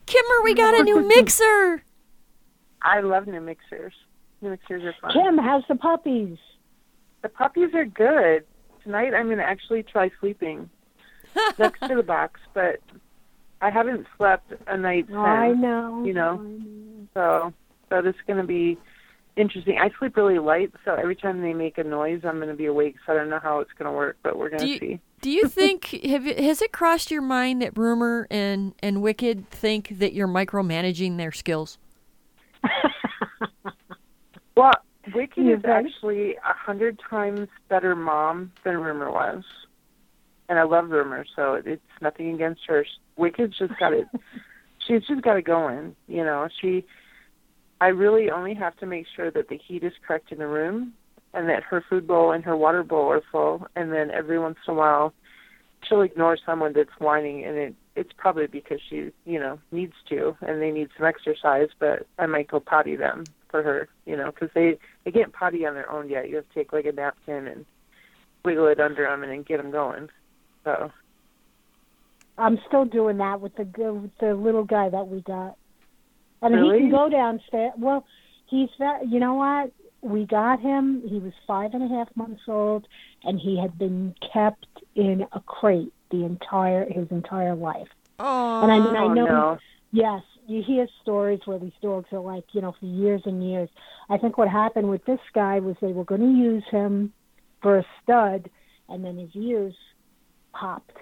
Kimmer, we got a new (laughs) mixer. I love new mixers. New mixers are fun. Kim, how's the puppies? The puppies are good. Tonight I'm going to actually try sleeping (laughs) next to the box, but I haven't slept a night since. I know. You know. I know. So, so this is going to be interesting. I sleep really light, so every time they make a noise, I'm going to be awake. So I don't know how it's going to work, but we're going to you- see. Do you think (laughs) have it, has it crossed your mind that Rumor and and Wicked think that you're micromanaging their skills? (laughs) Well, Wicked You is think? actually a hundred times better mom than Rumor was, and I love Rumor, so it's nothing against her. Wicked's just got it. (laughs) she's just got it going. You know, she. I really only have to make sure that the heat is correct in the room, and that her food bowl and her water bowl are full, and then every once in a while, she'll ignore someone that's whining, and it it's probably because she you know needs to, and they need some exercise. But I might go potty them for her, you know, because they they can't potty on their own yet. You have to take like a napkin and wiggle it under them and then get them going. So I'm still doing that with the with the little guy that we got, and he Really? can go downstairs. Well, he's that. You know what? We got him. He was five and a half months old, and he had been kept in a crate the entire his entire life. Oh, And I mean, I oh, know. no. Yes, you hear stories where these dogs are like, you know, for years and years. I think what happened with this guy was they were going to use him for a stud, and then his ears popped,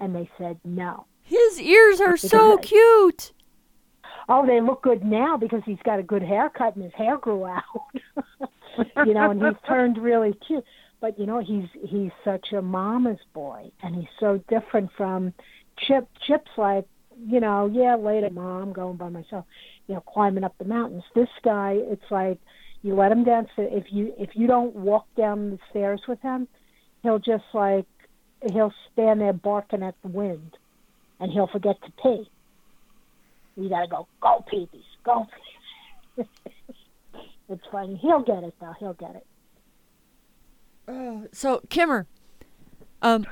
and they said no. his ears are so cute. Oh, they look good now because he's got a good haircut and his hair grew out. (laughs) you know, and he's turned really cute. But you know, he's he's such a mama's boy, and he's so different from Chip. Chip's like, you know, yeah, later, mom, going by myself, you know, climbing up the mountains. This guy, it's like you let him down. So if you if you don't walk down the stairs with him, he'll just like he'll stand there barking at the wind, and he'll forget to pee. You gotta go, go peepees, go peepees. (laughs) it's funny. He'll get it though. He'll get it. So Kimmer, um,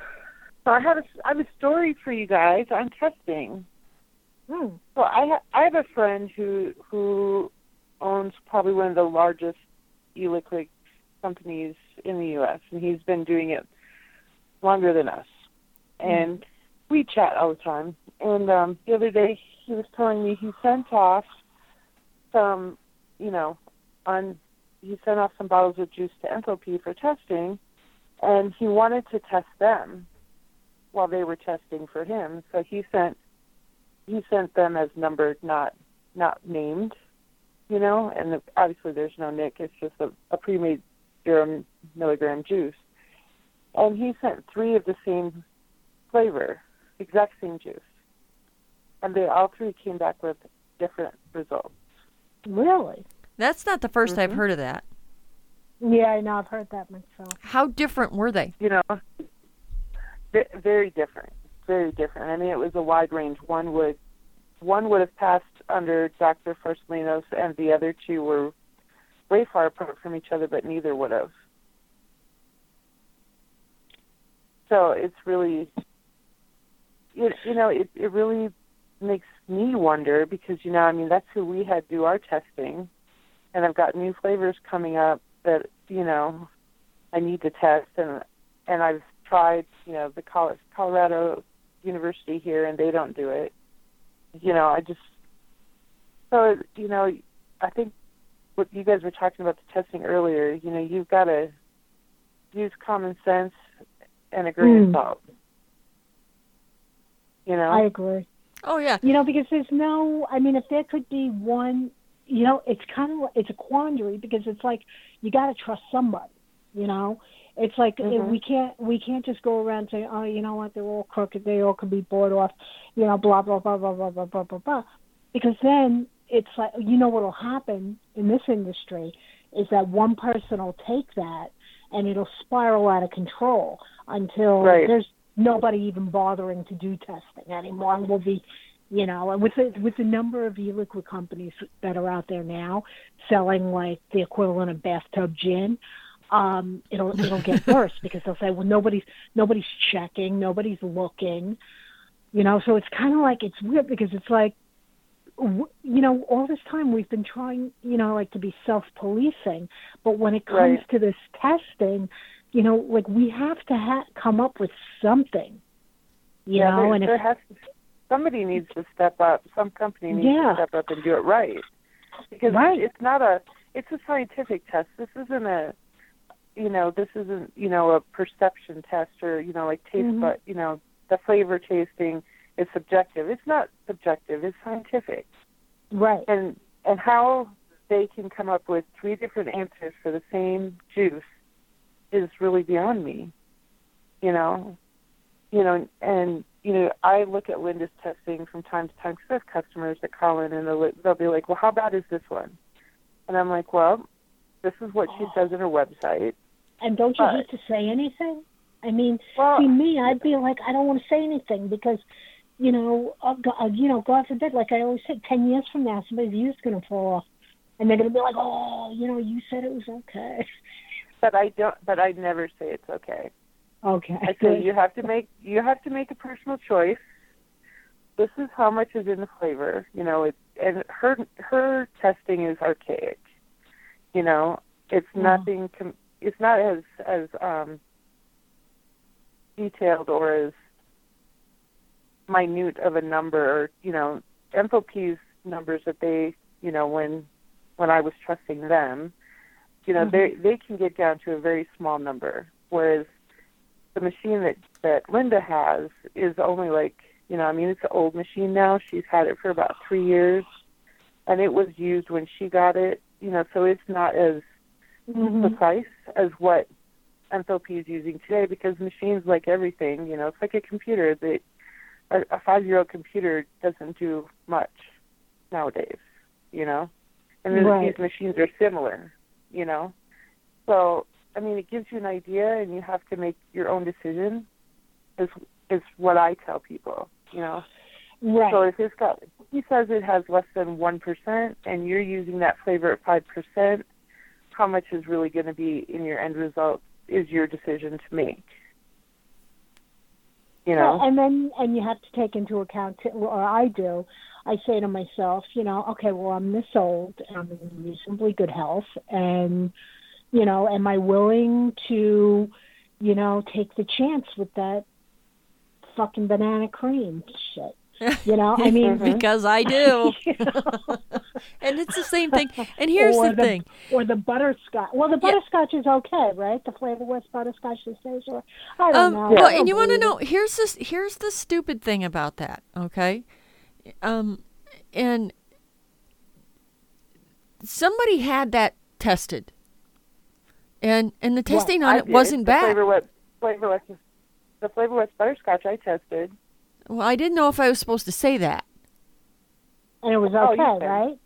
So I have a I have a story for you guys on testing. Hmm. So I ha- I have a friend who who owns probably one of the largest e-liquid companies in the U.S. and he's been doing it longer than us. And we chat all the time. And um, the other day he was telling me he sent off some, you know, on he sent off some bottles of juice to Enthalpy for testing, and he wanted to test them while they were testing for him. So he sent he sent them as numbered, not not named, you know. And obviously, there's no nic. It's just a, a pre-made zero milligram juice. And he sent three of the same flavor, exact same juice, and they all three came back with different results. Really? that's not the 1st I've Mhm. heard of that. Yeah, I know. I've heard that myself. How different were they? you know, very different, very different. I mean, it was a wide range. One would, one would have passed under Dr. Farsalinos, and the other two were way far apart from each other, but neither would have. So it's really, you, you know, it it really makes me wonder because you know, I mean, that's who we had do our testing, and I've got new flavors coming up that you know I need to test, and and I've tried, you know, the Colorado University here, and they don't do it. You know, I just so you know, I think what you guys were talking about the testing earlier. You know, you've got to use common sense and a grain of Mm. salt. You know, I agree. Oh yeah. You know, because there's no. I mean, if there could be one, you know, it's kind of it's a quandary because it's like you got to trust somebody. You know, it's like Mhm. we can't we can't just go around saying, oh, you know what, they're all crooked, they all could be bought off, you know, blah blah blah blah blah blah blah blah blah. Because then it's like you know what'll happen in this industry is that one person will take that and it'll spiral out of control until Right. there's nobody even bothering to do testing anymore. And we'll be, you know, and with the, with the number of e-liquid companies that are out there now selling like the equivalent of bathtub gin, um, it'll it'll get (laughs) worse because they'll say, well, nobody's nobody's checking, nobody's looking, you know. So it's kind of like it's weird because it's like you know, all this time we've been trying, you know, like to be self-policing, but when it comes Right. to this testing, you know, like we have to ha- come up with something, you yeah, know, there, and there if, has to, somebody needs to step up. Some company needs Yeah. to step up and do it right because Right. it's not a it's a scientific test. This isn't a you know this isn't you know a perception test or you know like taste Mhm. but you know the flavor tasting is subjective. It's not subjective. It's scientific. right, and and how they can come up with three different answers for the same juice is really beyond me you know you know and you know i look at linda's testing from time to time because i have customers that call in and they'll, they'll be like well how bad is this one and i'm like well this is what she says in her website and don't you but- hate to say anything? I mean, well see me, I'd be like, I don't want to say anything because, you know, uh, go- uh, you know, God forbid, like I always say, ten years from now, somebody's view's going to fall off, and they're going to be like, oh, you know, you said it was okay. (laughs) but i don't but i never say it's okay Okay. I say you (laughs) have to make you have to make a personal choice. This is how much is in the flavor, you know. It and her her testing is archaic. You know, it's Yeah. nothing. Com- it's not as as um detailed or as minute of a number. Or, you know, Enthalpy's numbers that they, you know, when when I was trusting them, you know, Mhm. they they can get down to a very small number, whereas the machine that that Linda has is only like you know I mean it's an old machine now. She's had it for about three years, and it was used when she got it. You know, so it's not as Mhm. precise as what Enthalpy is using today because machines like everything. You know, it's like a computer. That a, a five-year-old computer doesn't do much nowadays. You know, and Right. these machines are similar. You know, so I mean, it gives you an idea, and you have to make your own decision. Is is what I tell people, you know. Right. So if it's got, he says it has less than one percent, and you're using that flavor at five percent, how much is really going to be in your end result is your decision to make. You know. Yeah, and then and you have to take into account, or I do. I say to myself, you know, okay, well, I'm this old, and I'm in reasonably good health, and you know, am I willing to, you know, take the chance with that fucking banana cream shit? (laughs) You know, I mean, (laughs) because I do. (laughs) you know? and it's the same thing. And here's or the thing. or the butterscotch. Well, the Yeah. butterscotch is okay, right? The flavor West butterscotch this days, I don't Um, know. well, don't and you want to know? Here's this. Here's the stupid thing about that. Okay, um, and somebody had that tested, and and the testing on I it did. wasn't the bad. Flavor West, flavor West, the flavor West butterscotch I tested. Well, I didn't know if I was supposed to say that. And it was Oh, okay, can. right?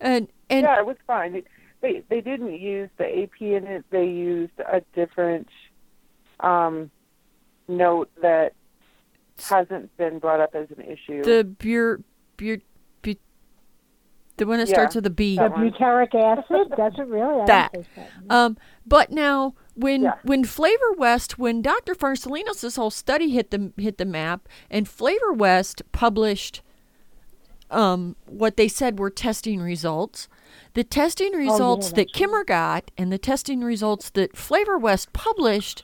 And and yeah, it was fine. It, they they didn't use the AP in it. They used a different um, note that hasn't been brought up as an issue. the bur bur, bur the one that Yeah, starts with a B. The butyric acid? Does it really? I That. that. Um, but now when Yeah. when Flavor West, when Dr. Farsalinos, this whole study hit the hit the map, and Flavor West published um, what they said were testing results. The testing results that Kimmer got and the testing results that Flavor West published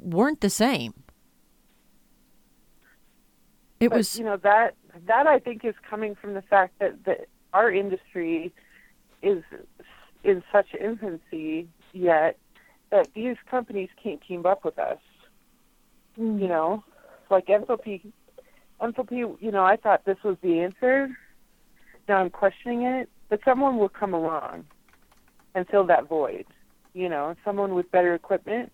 weren't the same. It But, was you know that that I think is coming from the fact that that our industry is in such infancy yet that these companies can't keep up with us. Mm. You know, like enthalpy. Enthalpy. You know, I thought this was the answer. Now I'm questioning it, but someone will come along and fill that void. You know, someone with better equipment.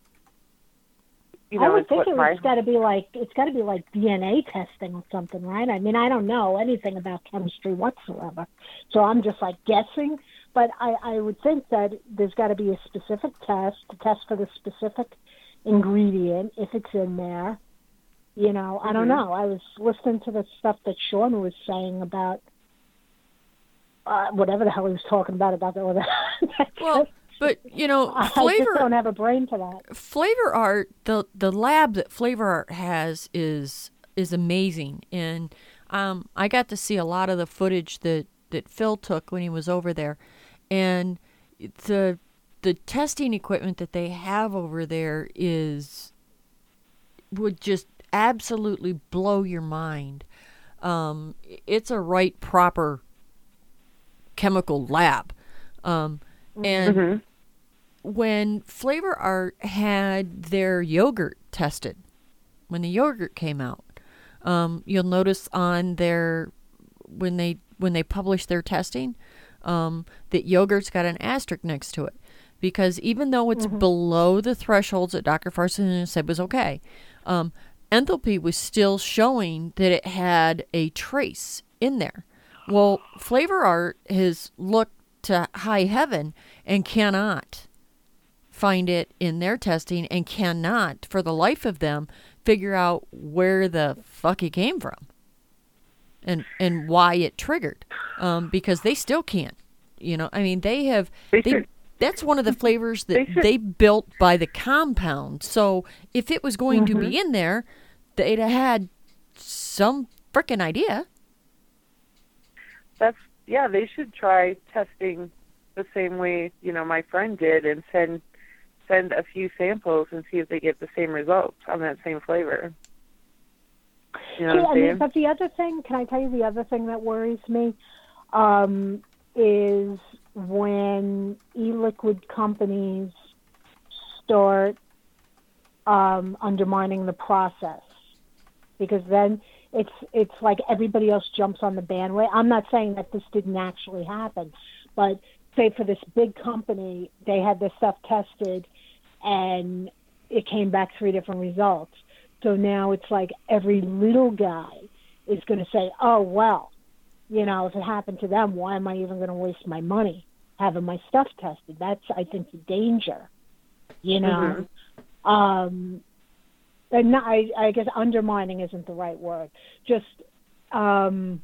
You know, I would think it my has got to be like it's got to be like DNA testing or something, right? I mean, I don't know anything about chemistry whatsoever, so I'm just like guessing. But I, I would think that there's got to be a specific test to test for the specific ingredient if it's in there. You know, I don't Mhm. know. I was listening to the stuff that Sean was saying about uh, whatever the hell he was talking about about the, that. (laughs) well, but you know, (laughs) I Flavor don't have a brain for that. Flavor Art, the the lab that Flavor Art has is is amazing, and um, I got to see a lot of the footage that that Phil took when he was over there, and the the testing equipment that they have over there is would just absolutely blow your mind. Um, it's a right proper chemical lab, um, and Mhm. When Flavor Art had their yogurt tested, when the yogurt came out, um, you'll notice on their when they when they publish their testing, um, that yogurt's got an asterisk next to it because even though it's below the thresholds that Dr. Farson said was okay, um, enthalpy was still showing that it had a trace in there. Well, Flavor Art has looked to high heaven and cannot find it in their testing and cannot, for the life of them, figure out where the fuck it came from and and why it triggered um, because they still can't. You know, I mean, they have They they. should- that's one of the flavors that They they built by the compound. So if it was going to Mhm. be in there, they'd have had some freaking idea. that's yeah they should try testing the same way you know my friend did and send send a few samples and see if they get the same results on that same flavor you know what I mean, but the other thing, can I tell you the other thing that worries me? Um, is when e-liquid companies start um, undermining the process, because then it's it's like everybody else jumps on the bandwagon. I'm not saying that this didn't actually happen, but say for this big company, they had this stuff tested, and it came back three different results. So now it's like every little guy is going to say, "Oh well, you know, if it happened to them, why am I even going to waste my money having my stuff tested?" That's I think the danger. You know, um, and not, I, I guess undermining isn't the right word. Just um,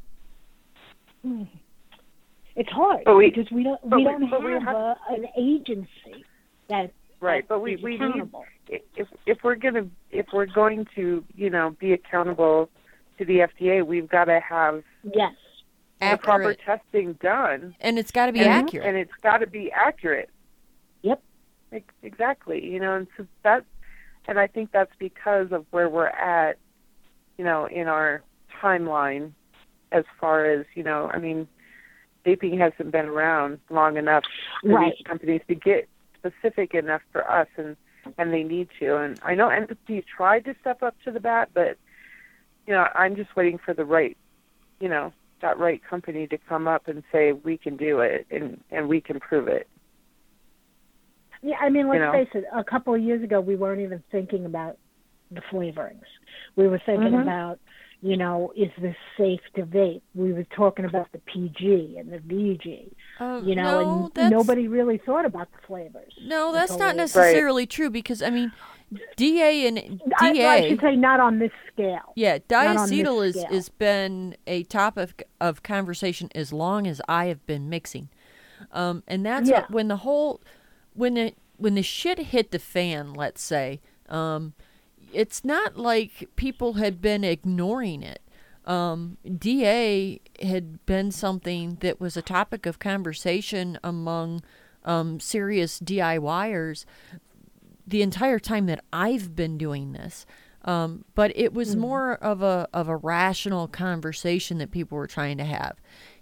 it's hard we- because we don't we don't but we have have- a, an agency that right but we we need if if we're gonna if we're going to you know be accountable to the fda we've got to have yes the proper testing done And it's got to be and, accurate. and it's got to be accurate Yep. Ex- exactly you know and so that and i think that's because of where we're at you know in our timeline as far as you know i mean vaping hasn't been around long enough for Right. these companies to get specific enough for us and and they need to and i know entity tried to step up to the bat but you know i'm just waiting for the right you know that right company to come up and say we can do it and and we can prove it Yeah, I mean, let's you know? face it. A couple of years ago, we weren't even thinking about the flavorings. We were thinking Mhm. about, you know, is this safe to vape? We were talking about the PG and the VG. Um, you know, no, and that's- nobody really thought about the flavors. No, that's not they- necessarily true because I mean, DA and DA. I should say not on this scale. Yeah, Not on this diacetyl is scale. has been a topic of conversation as long as I have been mixing, um, and that's Yeah. what- when the whole when the when the shit hit the fan, let's say, um, it's not like people had been ignoring it. Um, DA had been something that was a topic of conversation among um, serious DIYers the entire time that I've been doing this. Um, but it was more of a of a rational conversation that people were trying to have.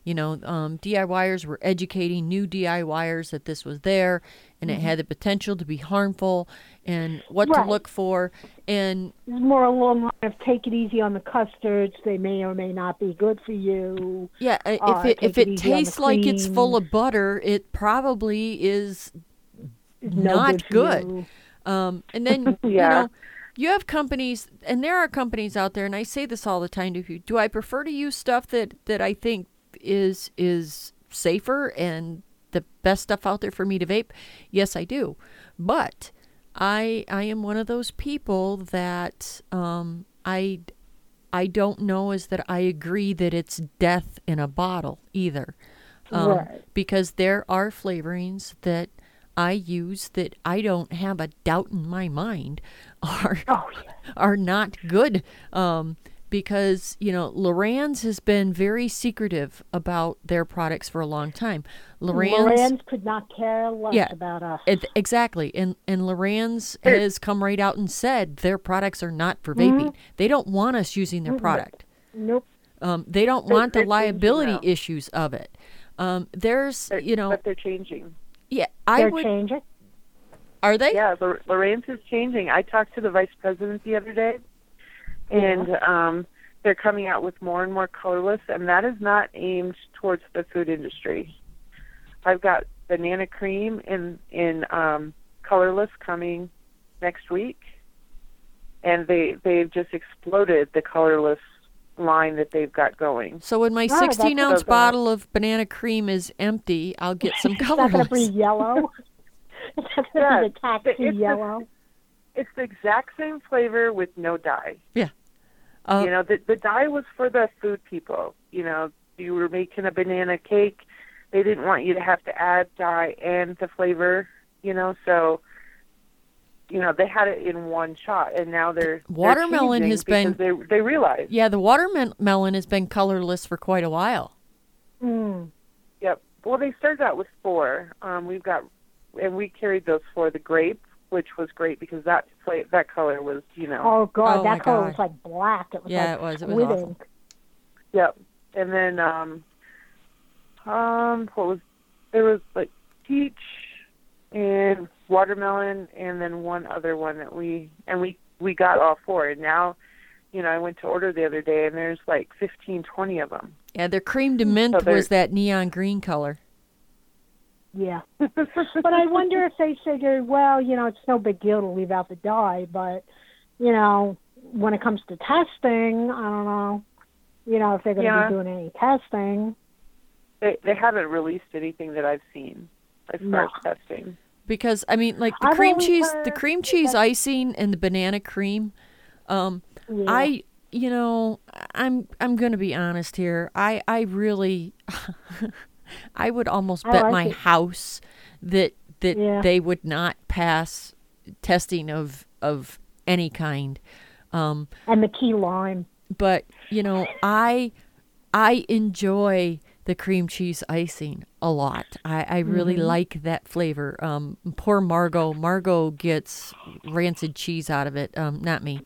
You know, um, DIYers were educating new DIYers that this was there and it Mhm. had the potential to be harmful and what Right. to look for. And It's more along the line of take it easy on the custards. They may or may not be good for you. yeah, uh, Uh, if it if it the tastes like it's full of butter, it probably is no not good good. Um, and then (laughs) you know, you have companies, and there are companies out there, and I say this all the time to people. Do I prefer to use stuff that that I think is is safer and the best stuff out there for me to vape? Yes, I do. But I I am one of those people that um, I I don't know is that I agree that it's death in a bottle either. Um, Right. Because there are flavorings that I use that I don't have a doubt in my mind (laughs) are Oh, are not good. Um, because you know LorAnn's has been very secretive about their products for a long time. LorAnn's, LorAnn's could not care less yeah, about us. it- exactly. And and LorAnn's has come right out and said their products are not for vaping. They don't want us using their Mhm. product. Nope. Um, they don't They're- want the they're changing liability now. issues of it. Um, there's, you know, but they're changing. yeah, I They're would. changing. Are they? Yeah, Lor- LorAnn's is changing. I talked to the vice president the other day, and um, they're coming out with more and more colorless, and that is not aimed towards the food industry. I've got banana cream in in um, colorless coming next week, and they they've just exploded the colorless line that they've got going. So when my Oh, 16 ounce what I bottle of banana cream is empty, I'll get some It's not going to colorless. be yellow. It's not going to be the taxi it's the- yellow. It's the exact same flavor with no dye. Yeah. Uh, you know, the the dye was for the food people. You know, you were making a banana cake, they didn't want you to have to add dye and the flavor. You know, so you know they had it in one shot, and now they're they're Watermelon has been- they they realize. Yeah, the watermelon has been colorless for quite a while. Mm. Yep. Well, they started out with four. Um, we've got, and we carried those four the grape, which was great because that fla- that color was, you know. Oh God, Oh, that color God. was like black. It was Yeah, like it was. It was squid awful. ink. Yep. And then um um what was there was like peach and watermelon and then one other one that we and we we got all four and now you know I went to order the other day and there's like fifteen twenty of them. Yeah, their cream de mint So was that neon green color. Yeah. (laughs) but I wonder if they figured, well, you know, it's no big deal to leave out the dye, but you know, when it comes to testing, I don't know. You know, if they're going to Yeah. be doing any testing. They they haven't released anything that I've seen as far No. as testing. Because I mean, like the I've cream cheese, the cream cheese icing and the banana cream. Um, Yeah. I, you know, I'm I'm gonna be honest here. I I really, (laughs) I would almost I bet like my it. house that that Yeah. they would not pass testing of of any kind. Um, and the key lime. but you know i i enjoy the cream cheese icing a lot i, I really Mhm. like that flavor um poor margot margot gets rancid cheese out of it um not me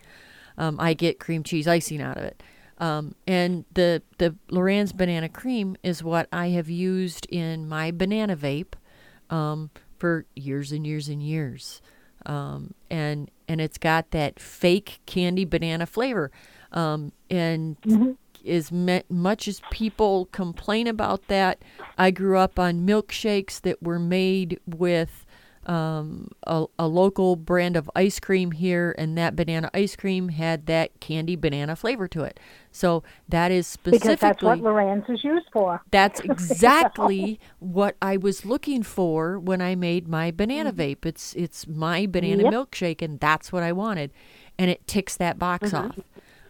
um i get cream cheese icing out of it um and the the LorAnn's banana cream is what i have used in my banana vape um for years and years and years um, and and it's got that fake candy banana flavor. Um, and as me- much as people complain about that, I grew up on milkshakes that were made with um, a, a local brand of ice cream here, and that banana ice cream had that candy banana flavor to it. So that is specifically Because that's what LorAnn's is used for. that's (laughs) exactly what I was looking for when I made my banana vape. It's it's my banana Yep. milkshake, and that's what I wanted, and it ticks that box off.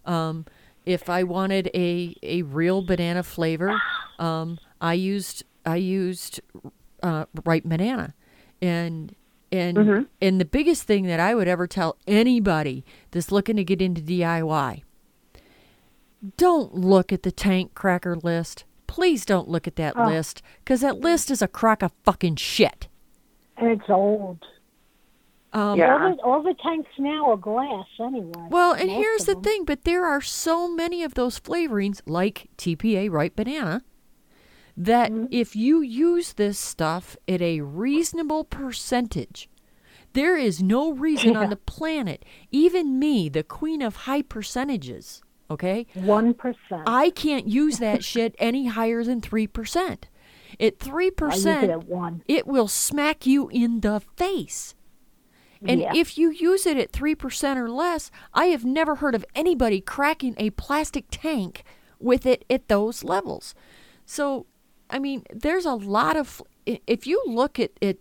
Um, if I wanted a a real banana flavor, um, I used I used uh, ripe banana, and And Mhm. and the biggest thing that I would ever tell anybody that's looking to get into DIY, don't look at the tank cracker list. Please don't look at that Oh. list because that list is a crock of fucking shit. And it's old. Um, All, the, all the tanks now are glass anyway. Well, and Most here's the thing, but there are so many of those flavorings, like TPA ripe banana, that Mm-hmm. if you use this stuff at a reasonable percentage, there is no reason Yeah. on the planet, even me, the queen of high percentages, okay? 1%. I can't use that (laughs) shit any higher than 3%. At 3%, at one. it will smack you in the face. And Yeah. if you use it at 3% or less, I have never heard of anybody cracking a plastic tank with it at those levels. So, I mean, there's a lot of. If you look at it,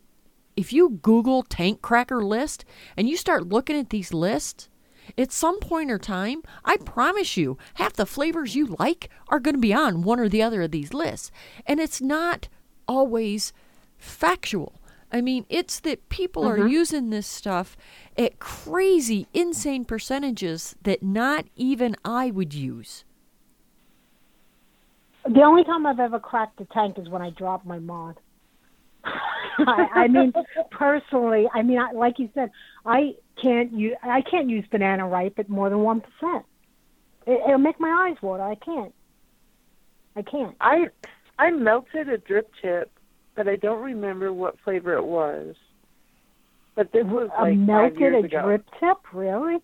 if you Google tank cracker list and you start looking at these lists, at some point or time, I promise you, half the flavors you like are going to be on one or the other of these lists. And it's not always factual. I mean, it's that people are Mhm. using this stuff at crazy, insane percentages that not even I would use. The only time I've ever cracked a tank is when I dropped my mod. (laughs) I, I mean, personally, I mean, I, like you said, I can't use I can't use banana ripe at more than one percent. It, it'll make my eyes water. I can't. I can't. I I melted a drip tip, but I don't remember what flavor it was. But this was a like five melted a ago. drip tip, really?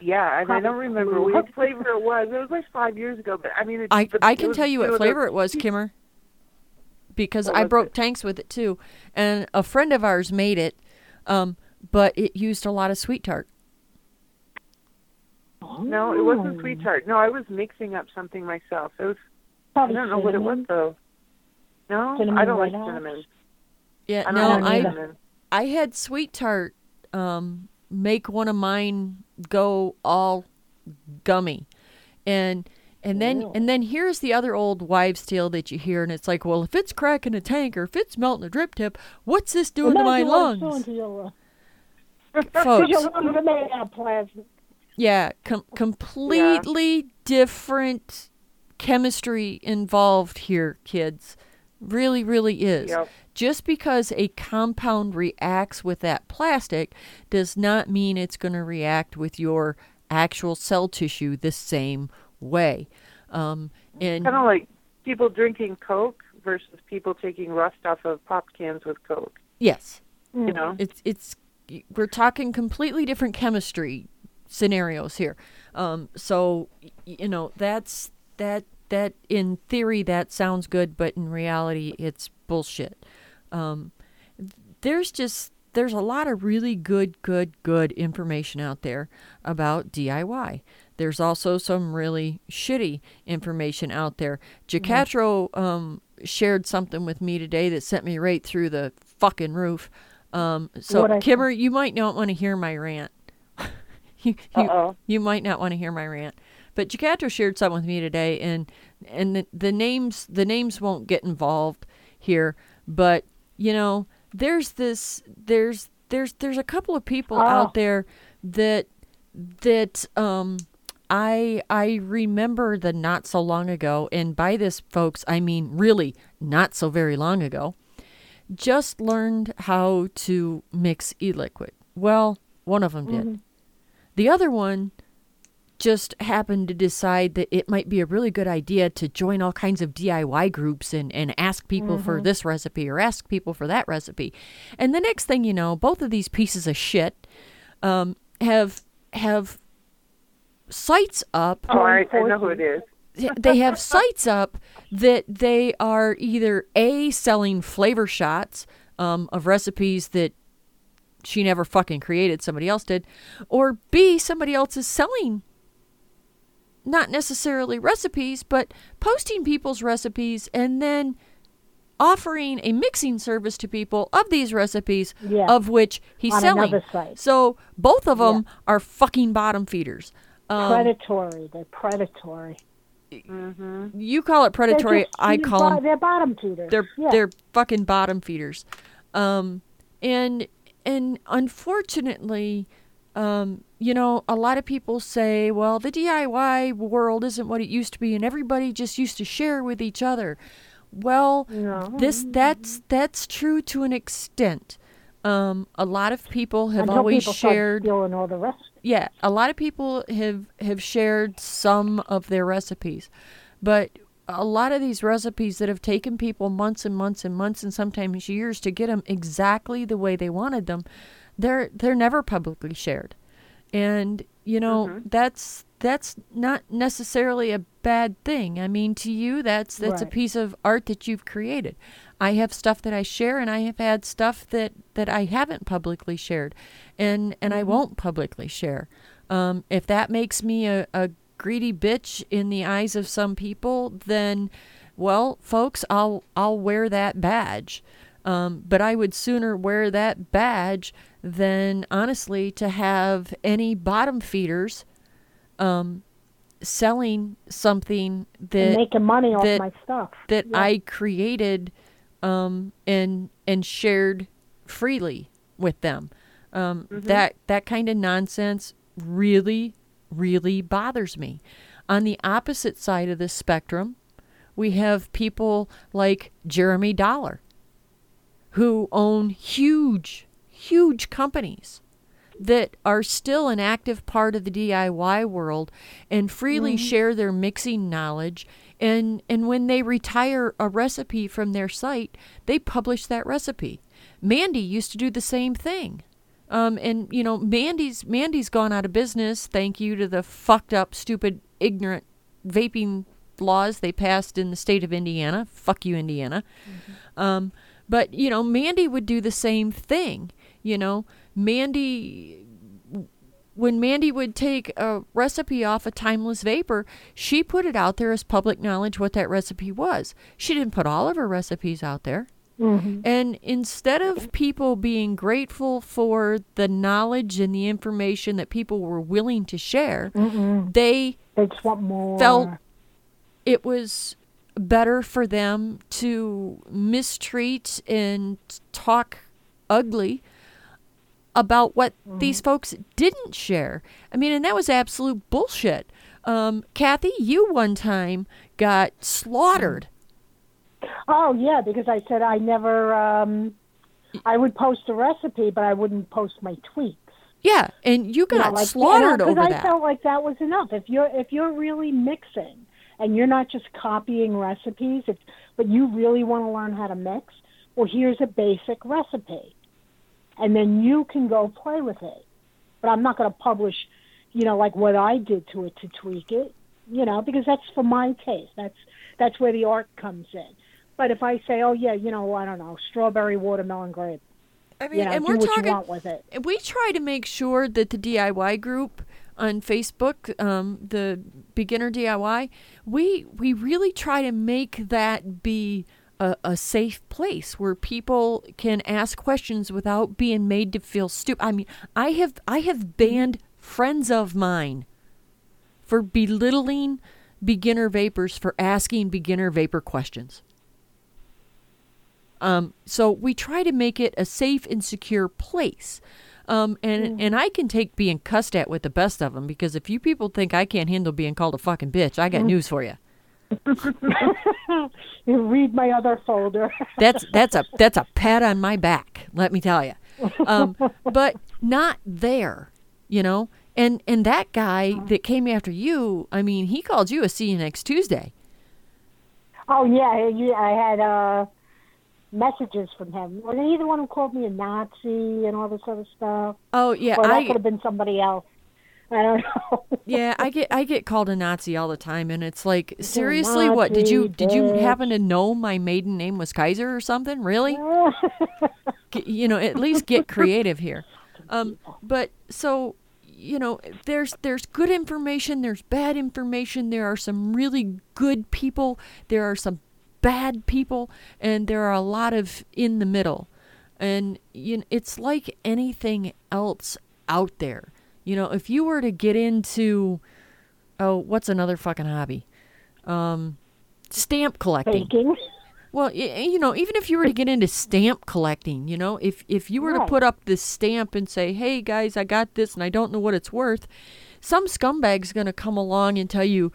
Yeah, and I don't remember what flavor it was. It was like five years ago, but I mean, it, I, but I can was- tell you what flavor it was, Kimmer, because I broke tanks with it too, and a friend of ours made it, um, but it used a lot of sweet tart. No, it wasn't sweet tart. No, I was mixing up something myself. It was. Probably I don't know what it was though. No, Cinnamon I don't like House? cinnamon. Yeah, I no, I cinnamon. I had sweet tart um, make one of mine go all gummy, and and then and then here's the other old wives' tale that you hear, and it's like, well, if it's cracking a tank or if it's melting a drip tip, what's this doing to my Imagine what it's lungs? to your, uh, (laughs) Folks. your lungs are made out of plastic. Yeah, com- completely different chemistry involved here, kids. Really, really is. Yep. Just because a compound reacts with that plastic does not mean it's going to react with your actual cell tissue the same way. Um, and Kind of like people drinking Coke versus people taking rust off of pop cans with Coke. yes, You know. it's it's we're talking completely different chemistry scenarios here. Um, so you know that's that that in theory that sounds good, but in reality it's bullshit. Um, there's just there's a lot of really good, good, good information out there about DIY. There's also some really shitty information out there. Jacatro um, shared something with me today that sent me right through the fucking roof. Um, so, Kimmer, you might not want to hear my rant. (laughs) you, you, you might not want to hear my rant. But Jacatro shared something with me today, and and the, the names the names won't get involved here. But you know, there's this there's there's there's a couple of people Oh. out there that that um I I remember the not so long ago, and by this, folks, I mean really not so very long ago. Just learned how to mix e-liquid. Well, one of them did. The other one just happened to decide that it might be a really good idea to join all kinds of DIY groups and, and ask people for this recipe or ask people for that recipe. And the next thing you know, both of these pieces of shit um, have have sites up Oh, I, I know who it is. they have sites up that they are either a selling flavor shots um, of recipes that she never fucking created somebody else did or b somebody else is selling not necessarily recipes but posting people's recipes and then offering a mixing service to people of these recipes Yeah. of which he's On selling another site. so both of them are fucking bottom feeders um, predatory. They're predatory. Mm-hmm. you call it predatory. Just I call bo- them They're bottom feeders. they're yeah. they're fucking bottom feeders. Um, and and unfortunately, um, you know, a lot of people say, well, the DIY world isn't what it used to be, and everybody just used to share with each other. Well, this that's that's true to an extent. Um, a lot of people have Until always people shared stealing all the rest. yeah, a lot of people have have shared some of their recipes, but a lot of these recipes that have taken people months and months and months and sometimes years to get them exactly the way they wanted them, they're they're never publicly shared, and you know that's that's not necessarily a bad thing. I mean, to you, that's that's a piece of art that you've created. I have stuff that I share, and I have had stuff that that I haven't publicly shared, and and I won't publicly share. Um, if that makes me a, a greedy bitch in the eyes of some people, then, well, folks, I'll I'll wear that badge. Um, but I would sooner wear that badge than honestly to have any bottom feeders um, selling something that and making money off that, my stuff. that Yeah. I created um, and and shared freely with them. Um, Mm-hmm. That that kind of nonsense really really bothers me. On the opposite side of the spectrum, we have people like Jeremy Dollar who own huge huge companies that are still an active part of the DIY world and freely share their mixing knowledge. And and when they retire a recipe from their site they publish that recipe. Mandy used to do the same thing. Um, and you know Mandy's Mandy's gone out of business. Thank you to the fucked up stupid ignorant vaping laws they passed in the state of Indiana. Fuck you Indiana. Um, but you know, Mandy would do the same thing. You know, Mandy when Mandy would take a recipe off a timeless vapor, she put it out there as public knowledge what that recipe was. She didn't put all of her recipes out there. Mm-hmm. And instead of people being grateful for the knowledge and the information that people were willing to share, mm-hmm. they They more. felt it was better for them to mistreat and talk ugly about what these folks didn't share. I mean, and that was absolute bullshit. Um, Kathy, you one time got slaughtered. Oh yeah, because I said I never. Um, I would post a recipe, but I wouldn't post my tweaks. Yeah, and you You know, got like, slaughtered over I that. felt like that was enough. If you're if you're really mixing and you're not just copying recipes, but you really want to learn how to mix, well, here's a basic recipe, and then you can go play with it. But I'm not going to publish, you know, like what I did to it to tweak it, you know, because that's for my taste. That's that's where the art comes in. But if I say, oh yeah, you know, I don't know, strawberry watermelon grape, I mean, you know, and we're talking. with it. we try to make sure that the DIY group on Facebook, um, the beginner DIY, we we really try to make that be a, a safe place where people can ask questions without being made to feel stupid. I mean, I have I have banned friends of mine for belittling beginner vapors for asking beginner vapor questions. Um, so we try to make it a safe and secure place. Um, and and I can take being cussed at with the best of them because if you people think I can't handle being called a fucking bitch, I got news for you. (laughs) you read my other folder. (laughs) That's that's a that's a pat on my back. Let me tell you. Um, (laughs) but not there, you know. And and that guy that came after you, I mean, he called you a see you next Tuesday. Oh yeah, you, I had uh, messages from him. Was he the one who called me a Nazi and all this other stuff? Oh yeah, or that I could have been somebody else. I don't (laughs) know. yeah, I get I get called a Nazi all the time, and it's like seriously, what did you Nazi, did you happen to know my maiden name was Kaiser or something? Really? (laughs) You know, at least get creative here. Um, but so you know, there's there's good information, there's bad information. There are some really good people, there are some bad people, and there are a lot of in the middle. And you know, it's like anything else out there. You know, if you were to get into oh, what's another fucking hobby? Um, stamp collecting. Baking. Well, you know, even if you were to get into stamp collecting, you know, if if you were to put up this stamp and say, "Hey guys, I got this and I don't know what it's worth," some scumbag's going to come along and tell you,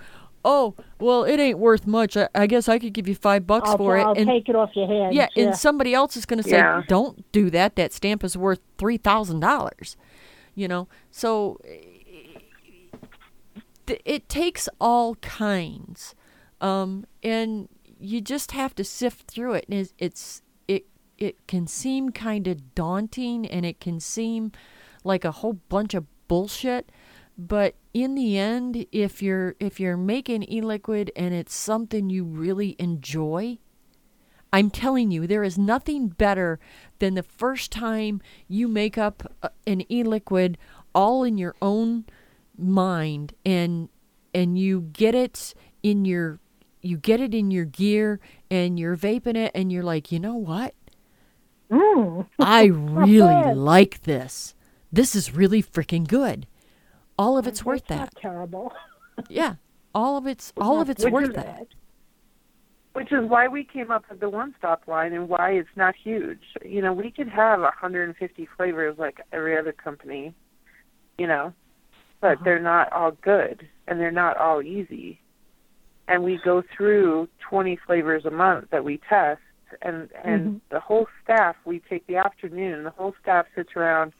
"Oh, well, it ain't worth much. I, I guess I could give you 5 bucks I'll, for I'll it." And take it off your hands. yeah, and somebody else is going to say, Yeah. "Don't do that. That stamp is worth $3,000." You know. So th- it takes all kinds um, and you just have to sift through it and it's, it's it it can seem kind of daunting and it can seem like a whole bunch of bullshit but in the end if you're if you're making e-liquid and it's something you really enjoy I'm telling you, there is nothing better than the first time you make up an e-liquid all in your own mind and and you get it in your you get it in your gear and you're vaping it and you're like, "You know what? Mm. I (laughs) really like this. This is really freaking good. All of it's worth That's that. not terrible. Yeah. All of it's all of it's worth that. Which is why we came up with the one stop line and why it's not huge. You know, we could have 150 flavors like every other company, you know, but uh-huh. they're not all good and they're not all easy. And we go through 20 flavors a month that we test and and mm-hmm. the whole staff we take the afternoon the whole staff sits around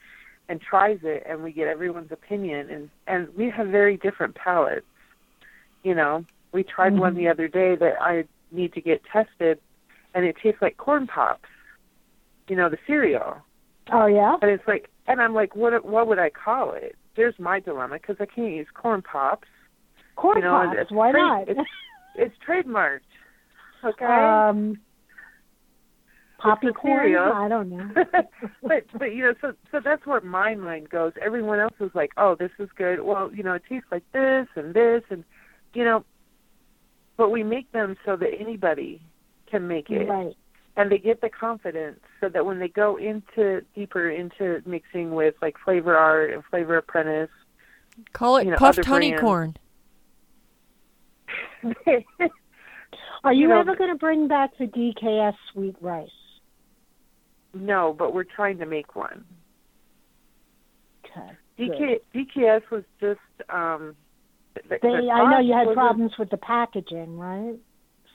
and tries it and we get everyone's opinion and and we have very different palates you know we tried one the other day that i need to get tested and it tastes like corn pops you know the cereal Oh yeah. and it's like and i'm like what what would i call it there's my dilemma because i can't use corn pops Corn you know pops. it's Why trade- not? it's, it's trademarked okay um, poppy corn. cereal. I don't know. (laughs) but but you know so so that's where my mind goes everyone else is like oh this is good well you know it tastes like this and this and you know but we make them so that anybody can make it Right. and they get the confidence so that when they go into deeper into mixing with like flavor art and flavor apprentice Call it you know, puffed other brands. honeycorn. (laughs) Are you, You know, ever going to bring back the DKS sweet rice? No but we're trying to make one Okay. DK, DKS was just um the, They, the I know you had problems with the packaging, right?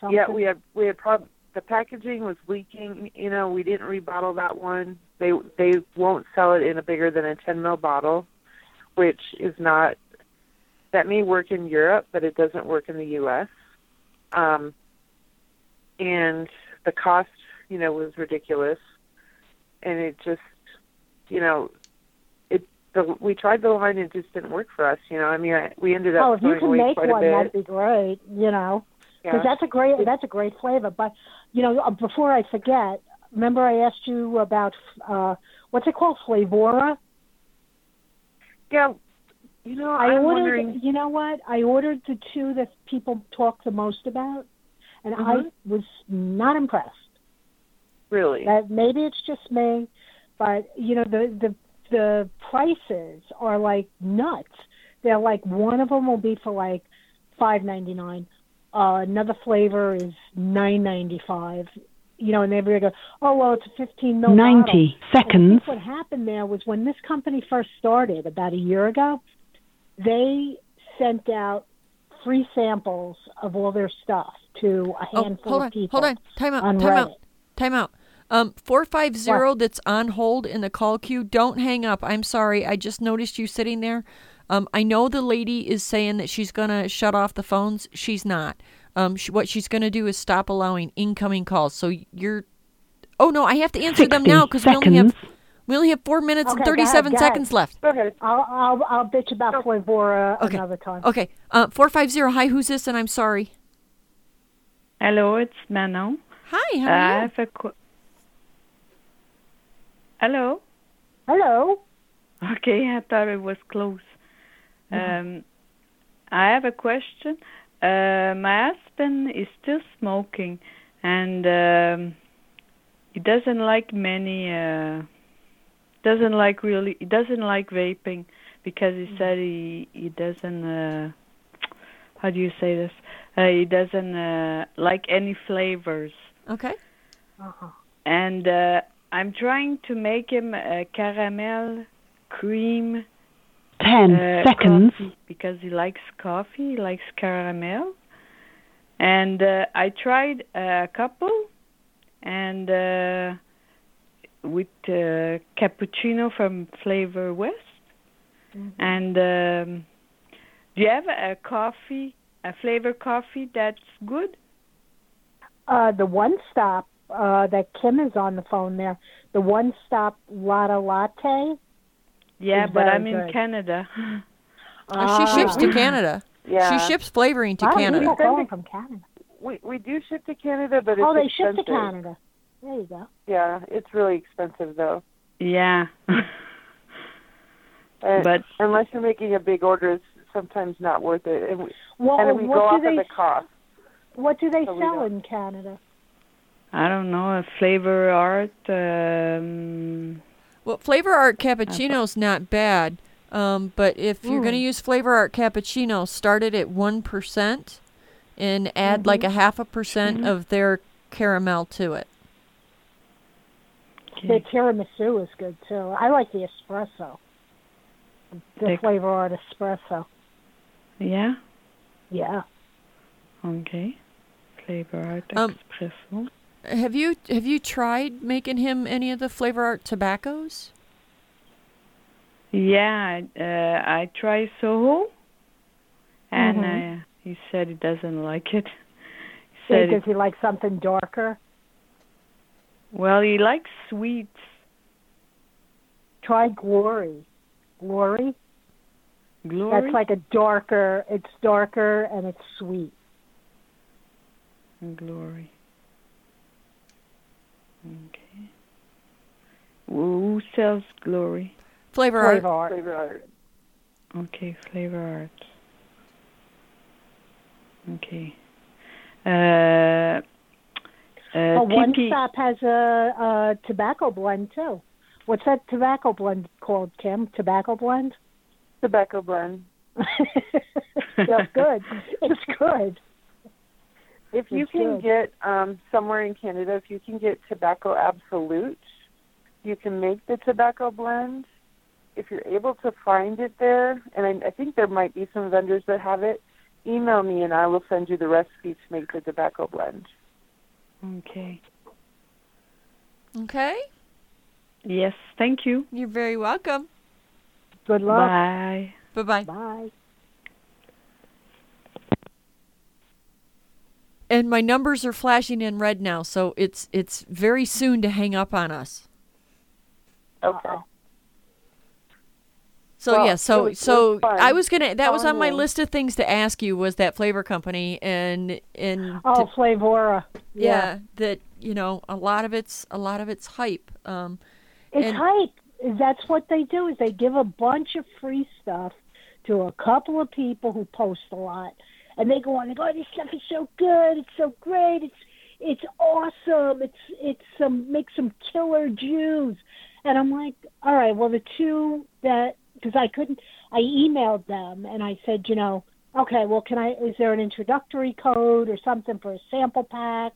Yeah, we had we had prob- the packaging was leaking. You know, we didn't rebottle that one. They they won't sell it in a bigger than a 10 ml bottle, which is not that may work in Europe, but it doesn't work in the U.S. Um, and the cost, you know, was ridiculous, and it just, you know, it. The, we tried the line, and it just didn't work for us. You know, I mean, I, we ended up Oh, if you can make one, that'd be great. You know, because Yeah. that's a great that's a great flavor. But you know, uh, before I forget, remember I asked you about uh what's it called, Flavorah? Yeah, you know, I I'm ordered. wondering. You know what? I ordered the two that people talk the most about, and I Mhm. was not impressed. Really? That maybe it's just me, but you know the the the prices are like nuts. They're like one of them will be for like five ninety nine. Uh, another flavor is nine ninety five. You know, and everybody go, oh well, it's a fifteen mil. 90 bottle. And I seconds. think what happened there was when this company first started about a year ago, they sent out free samples of all their stuff to a Oh, handful hold of on, people. hold on. Time out. on Time out. Reddit. Time out. Um, four five zero. That's on hold in the call queue. Don't hang up. I'm sorry. I just noticed you sitting there. Um, I know the lady is saying that she's gonna shut off the phones. She's not. Um, she, what she's gonna do is stop allowing incoming calls. So you're. Oh no, I have to answer them now because we only have we only have four minutes Okay, and thirty-seven go ahead. seconds left. Okay. I'll I'll I'll bitch about Flavorah Okay. another time. Okay. Uh, four five zero. Hi, who's this? And I'm sorry. Hello, it's Manon. Hi. How I are you? have a qu- Hello. Hello. Okay, I thought it was close. Um, I have a question. Uh, my husband is still smoking, and um, he doesn't like many. Uh, doesn't like really. He doesn't like vaping because he said he he doesn't. Uh, how do you say this? Uh, he doesn't uh, like any flavors. Okay. Uh-huh. and uh, I'm trying to make him a caramel cream. Ten uh, seconds. because he likes coffee, he likes caramel. And uh, I tried a couple, and uh, with uh, cappuccino from Flavor West. And um, do you have a coffee, a flavor coffee that's good? Uh, the one stop uh, that Kim is on the phone there, the one stop Lotta Latte. Yeah, but I'm in. Canada. Oh, (laughs) she ships to (laughs) Canada. Yeah. She ships flavoring to Wow, Canada. people calling from Canada. We we do ship to Canada, but it's Oh, they ship to Canada. There you go. Yeah, it's really expensive though. Yeah. (laughs) And But- unless you're making a big order, it's sometimes not worth it. And we, Well, and we what go do off they of the cost. What do they So sell in Canada? I don't know, a flavor art. Um, Well, Flavor Art cappuccino's not bad, um, but if you're going to Mm. use Flavor Art cappuccino, start it at one percent, and add like a half a percent Mhm. of their caramel to it. The tiramisu is good too. I like the espresso. The Thick. flavor art espresso. yeah. Yeah. Okay. Flavor art Um, espresso. Have you have you tried making him any of the Flavor Art tobaccos? Yeah, I- uh, I try Soho, and Mhm. uh, he said he doesn't like it. (laughs) He said, Does he like something darker? well, he likes sweets. Try Glory. Glory. Glory. That's like a darker. It's darker and it's sweet. Glory. Okay. Who sells Glory? Flavor Flavor Art. art. Flavor art. Okay, flavor art. Okay. Uh, uh, oh, One Tiki- Stop has a, a tobacco blend too. What's that tobacco blend called, Kim? Tobacco blend? Tobacco blend. (laughs) It's good. It's good. If you It's can good. get um, somewhere in Canada, if you can get tobacco absolute, you can make the tobacco blend. If you're able to find it there, and I, I think there might be some vendors that have it, email me and I will send you the recipe to make the tobacco blend. Okay. Okay. Yes, thank you. You're very welcome. Good luck. Bye. Bye bye. And my numbers are flashing in red now, so it's it's very soon to hang up on us. Okay. So Well, yeah, so was- so was I was gonna that was on my list of things to ask you was that flavor company and and Oh, to- Flavorah. yeah, that you know a lot of it's a lot of it's hype. Um, It's and- hype. That's what they do. Is they give a bunch of free stuff to a couple of people who post a lot, and they go on and go, oh, "This stuff is so good. It's so great. It's it's awesome. It's it's some make some killer Jews." And I'm like, "All right. Well, the two that because I couldn't, I emailed them and I said, you know, okay, well, can I? Is there an introductory code or something for a sample pack?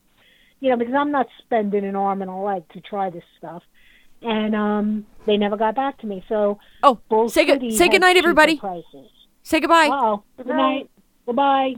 You know, because I'm not spending an arm and a leg to try this stuff." and um, they never got back to me. So oh, Bull say good say has good night, everybody. Prices. Say goodbye. Oh, good night. Goodbye.